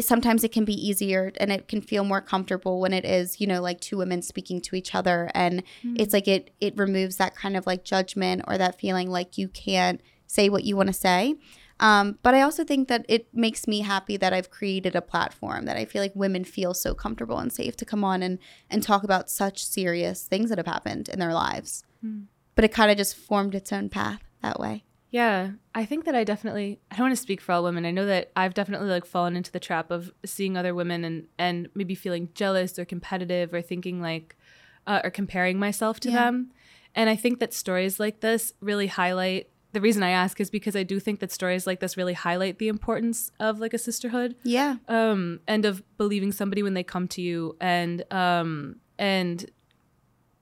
Speaker 2: sometimes it can be easier and it can feel more comfortable when it is you know like two women speaking to each other. And it's like it it removes that kind of like judgment or that feeling like you can't say what you want to say. Um, but i also think that it makes me happy that i've created a platform that i feel like women feel so comfortable and safe to come on and and talk about such serious things that have happened in their lives. But it kind of just formed its own path that way
Speaker 1: Yeah, I think that I definitely I don't want to speak for all women. I know that I've definitely like fallen into the trap of seeing other women and and maybe feeling jealous or competitive or thinking like uh, or comparing myself to
Speaker 2: Yeah.
Speaker 1: them. And I think that stories like this really highlight the reason I ask is because I do think that stories like this really highlight the importance of like a sisterhood
Speaker 2: yeah
Speaker 1: um and of believing somebody when they come to you and um and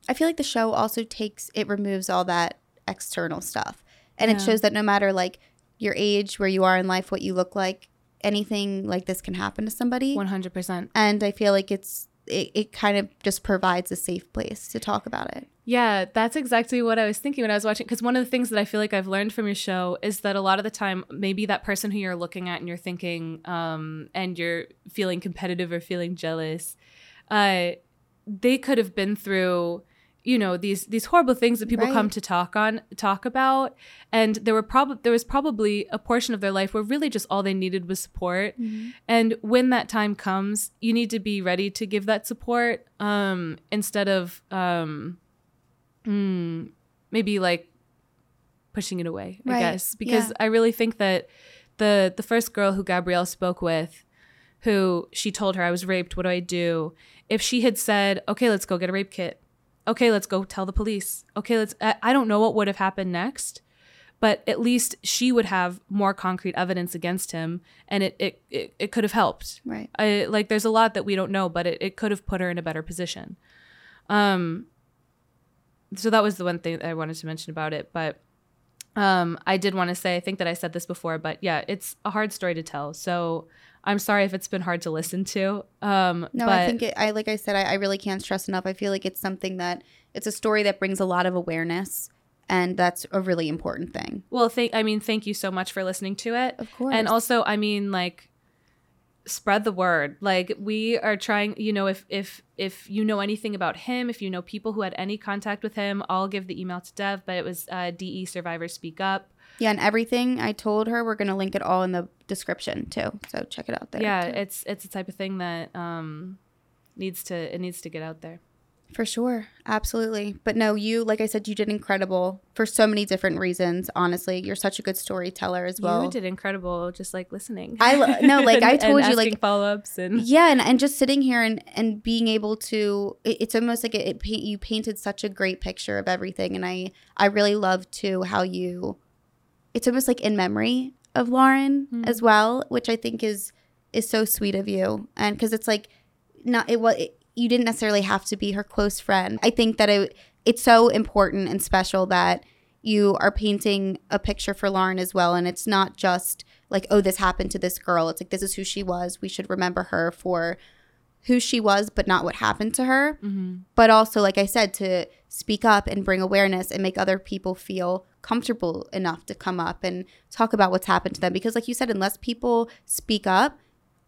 Speaker 2: I feel like the show also takes it removes all that external stuff. And it shows that no matter like your age, where you are in life, what you look like, anything like this can happen to somebody.
Speaker 1: 100%
Speaker 2: And I feel like it's it, it kind of just provides a safe place to talk about it.
Speaker 1: Yeah, that's exactly what I was thinking when I was watching. Because one of the things that I feel like I've learned from your show is that a lot of the time, maybe that person who you're looking at and you're thinking, um, and you're feeling competitive or feeling jealous, uh, they could have been through, you know, these these horrible things that people
Speaker 2: Right.
Speaker 1: come to talk on talk about, and there were probably there was probably a portion of their life where really just all they needed was support. And when that time comes, you need to be ready to give that support um, instead of um, mm, maybe like pushing it away. I guess because
Speaker 2: yeah.
Speaker 1: I really think that the the first girl who Gabrielle spoke with, who she told her I was raped. What do I do? If she had said, "Okay, let's go get a rape kit," okay, let's go tell the police. Okay, let's. I, don't know what would have happened next, but at least she would have more concrete evidence against him, and it it it, it could have helped.
Speaker 2: Right.
Speaker 1: I like there's a lot that we don't know, but it, it could have put her in a better position. Um so that was the one thing that I wanted to mention about it, but um I did want to say I think that I said this before, but yeah, it's a hard story to tell. So I'm sorry if it's been hard to listen to. Um
Speaker 2: No, I think it, I like I said, I, I really can't stress enough. I feel like it's something that it's a story that brings a lot of awareness, and that's a really important thing.
Speaker 1: well, thank I mean, thank you so much for listening to it.
Speaker 2: Of course.
Speaker 1: And also, I mean, like spread the word. Like we are trying, you know, if if if you know anything about him, if you know people who had any contact with him, I'll give the email to Dev, but it was uh, DE Survivors Speak Up.
Speaker 2: Yeah, and everything I told her, we're gonna link it all in the description too. So check it out there.
Speaker 1: yeah,
Speaker 2: too.
Speaker 1: it's it's a type of thing that um needs to it needs to get out there.
Speaker 2: for sure, absolutely. But no, you like I said, you did incredible for so many different reasons. Honestly, you're such a good storyteller as well.
Speaker 1: you did incredible, just like listening.
Speaker 2: I lo- no, like, I told
Speaker 1: and
Speaker 2: you, like-
Speaker 1: asking follow-ups and
Speaker 2: Yeah, and, and just sitting here and, and being able to, it, it's almost like it, it paint, you painted such a great picture of everything, and I I really love too how you, it's almost like in memory of Lauren hmm. as well, which I think is is so sweet of you, and because it's like not it was it, you didn't necessarily have to be her close friend. I think that it it's so important and special that you are painting a picture for Lauren as well, and it's not just like oh this happened to this girl. It's like this is who she was. We should remember her for who she was, but not what happened to her. Mm-hmm. But also, like I said, to speak up and bring awareness and make other people feel comfortable enough to come up and talk about what's happened to them. Because, like you said, unless people speak up,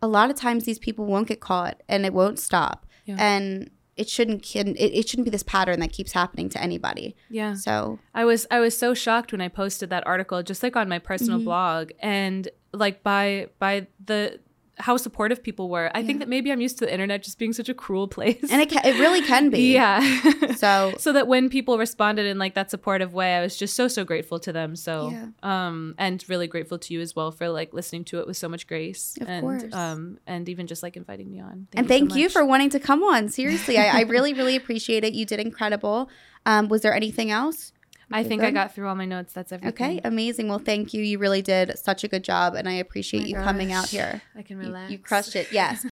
Speaker 2: a lot of times these people won't get caught and it won't stop.
Speaker 1: Yeah.
Speaker 2: And it shouldn't can- it, it shouldn't be this pattern that keeps happening to anybody.
Speaker 1: yeah.
Speaker 2: So
Speaker 1: I was I was so shocked when I posted that article just like on my personal
Speaker 2: Mm-hmm.
Speaker 1: blog and like by by the how supportive people were. I think that maybe I'm used to the internet just being such a cruel place.
Speaker 2: and it, ca- it really can be.
Speaker 1: yeah.
Speaker 2: So
Speaker 1: so that when people responded in like that supportive way, I was just so so grateful to them. So
Speaker 2: Yeah.
Speaker 1: um and really grateful to you as well for like listening to it with so much grace
Speaker 2: Of
Speaker 1: and
Speaker 2: course.
Speaker 1: um and even just like inviting me on.
Speaker 2: and
Speaker 1: so
Speaker 2: thank you for wanting to come on. Seriously, I, I really, really appreciate it. You did incredible. Um, was there anything else?
Speaker 1: I think I got through all my notes. That's everything.
Speaker 2: Okay, amazing. Well, thank you. You really did such a good job, and I appreciate
Speaker 1: my
Speaker 2: you coming out here.
Speaker 1: I can
Speaker 2: You-
Speaker 1: relax.
Speaker 2: You, crushed it. Yes.